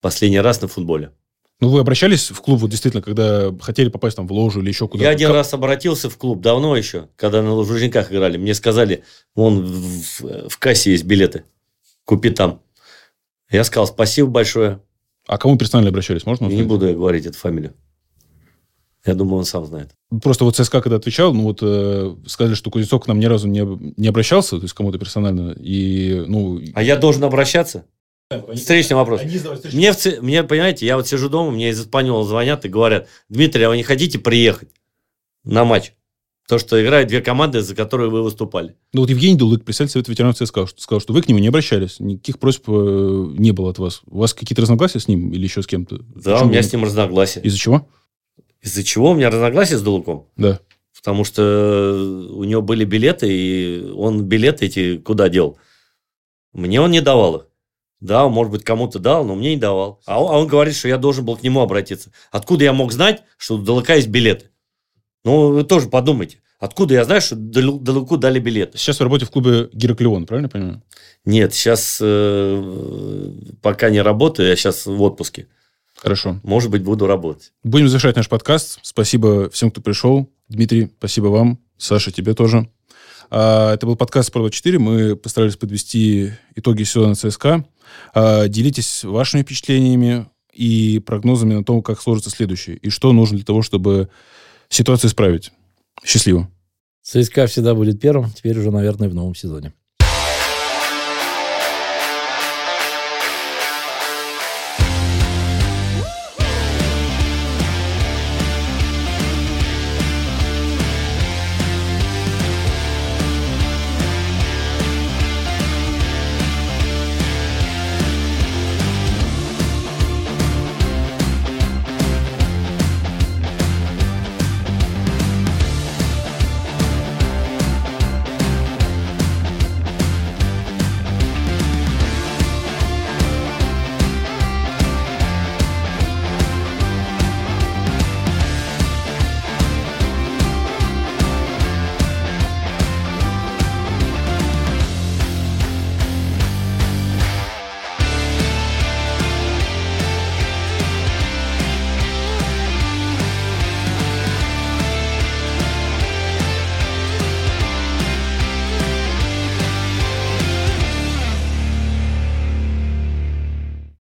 Последний раз на футболе. Ну, вы обращались в клуб, вот действительно, когда хотели попасть там в ложу или еще куда-то? Я один как... раз обратился в клуб, давно еще, когда на Лужниках играли. Мне сказали, вон в, в кассе есть билеты, купи там. Я сказал, спасибо большое. А кому персонально обращались, можно? Не буду я говорить эту фамилию. Я думаю, он сам знает. Просто вот ЦСКА, когда отвечал, ну вот э, сказали, что Кузнецов к нам ни разу не, не обращался, то есть кому-то персонально. И, ну... А я должен обращаться? Встречный вопрос. Мне, в, мне, понимаете, я вот сижу дома, мне из Испаньола звонят и говорят, Дмитрий, а вы не хотите приехать на матч? То, что играют две команды, за которые вы выступали. Ну вот Евгений Дулык, председатель Совета ветеранов ЦСКА, сказал, что вы к нему не обращались, никаких просьб э, не было от вас. У вас какие-то разногласия с ним или еще с кем-то? Да, Почему у меня вы... с ним разногласия. Из-за чего? Из-за чего у меня разногласия с Дулуком? Да. Потому что у него были билеты, и он билеты эти куда дел? Мне он не давал их. Да, может быть, кому-то дал, но мне не давал. А он, а он говорит, что я должен был к нему обратиться. Откуда я мог знать, что у Далака есть билеты? Ну, вы тоже подумайте. Откуда я знаю, что Далаку дали билеты? Сейчас вы работаете в клубе Гераклеон, правильно я понимаю? Нет, сейчас э, пока не работаю, я сейчас в отпуске. Хорошо. Может быть, буду работать. Будем завершать наш подкаст. Спасибо всем, кто пришел. Дмитрий, спасибо вам. Саша, тебе тоже. А, это был подкаст «Спорт 4 Мы постарались подвести итоги сезона ЦСКА. А, делитесь вашими впечатлениями и прогнозами на то, как сложится следующий, и что нужно для того, чтобы ситуацию исправить. Счастливо. ЦСКА всегда будет первым, теперь уже, наверное, в новом сезоне.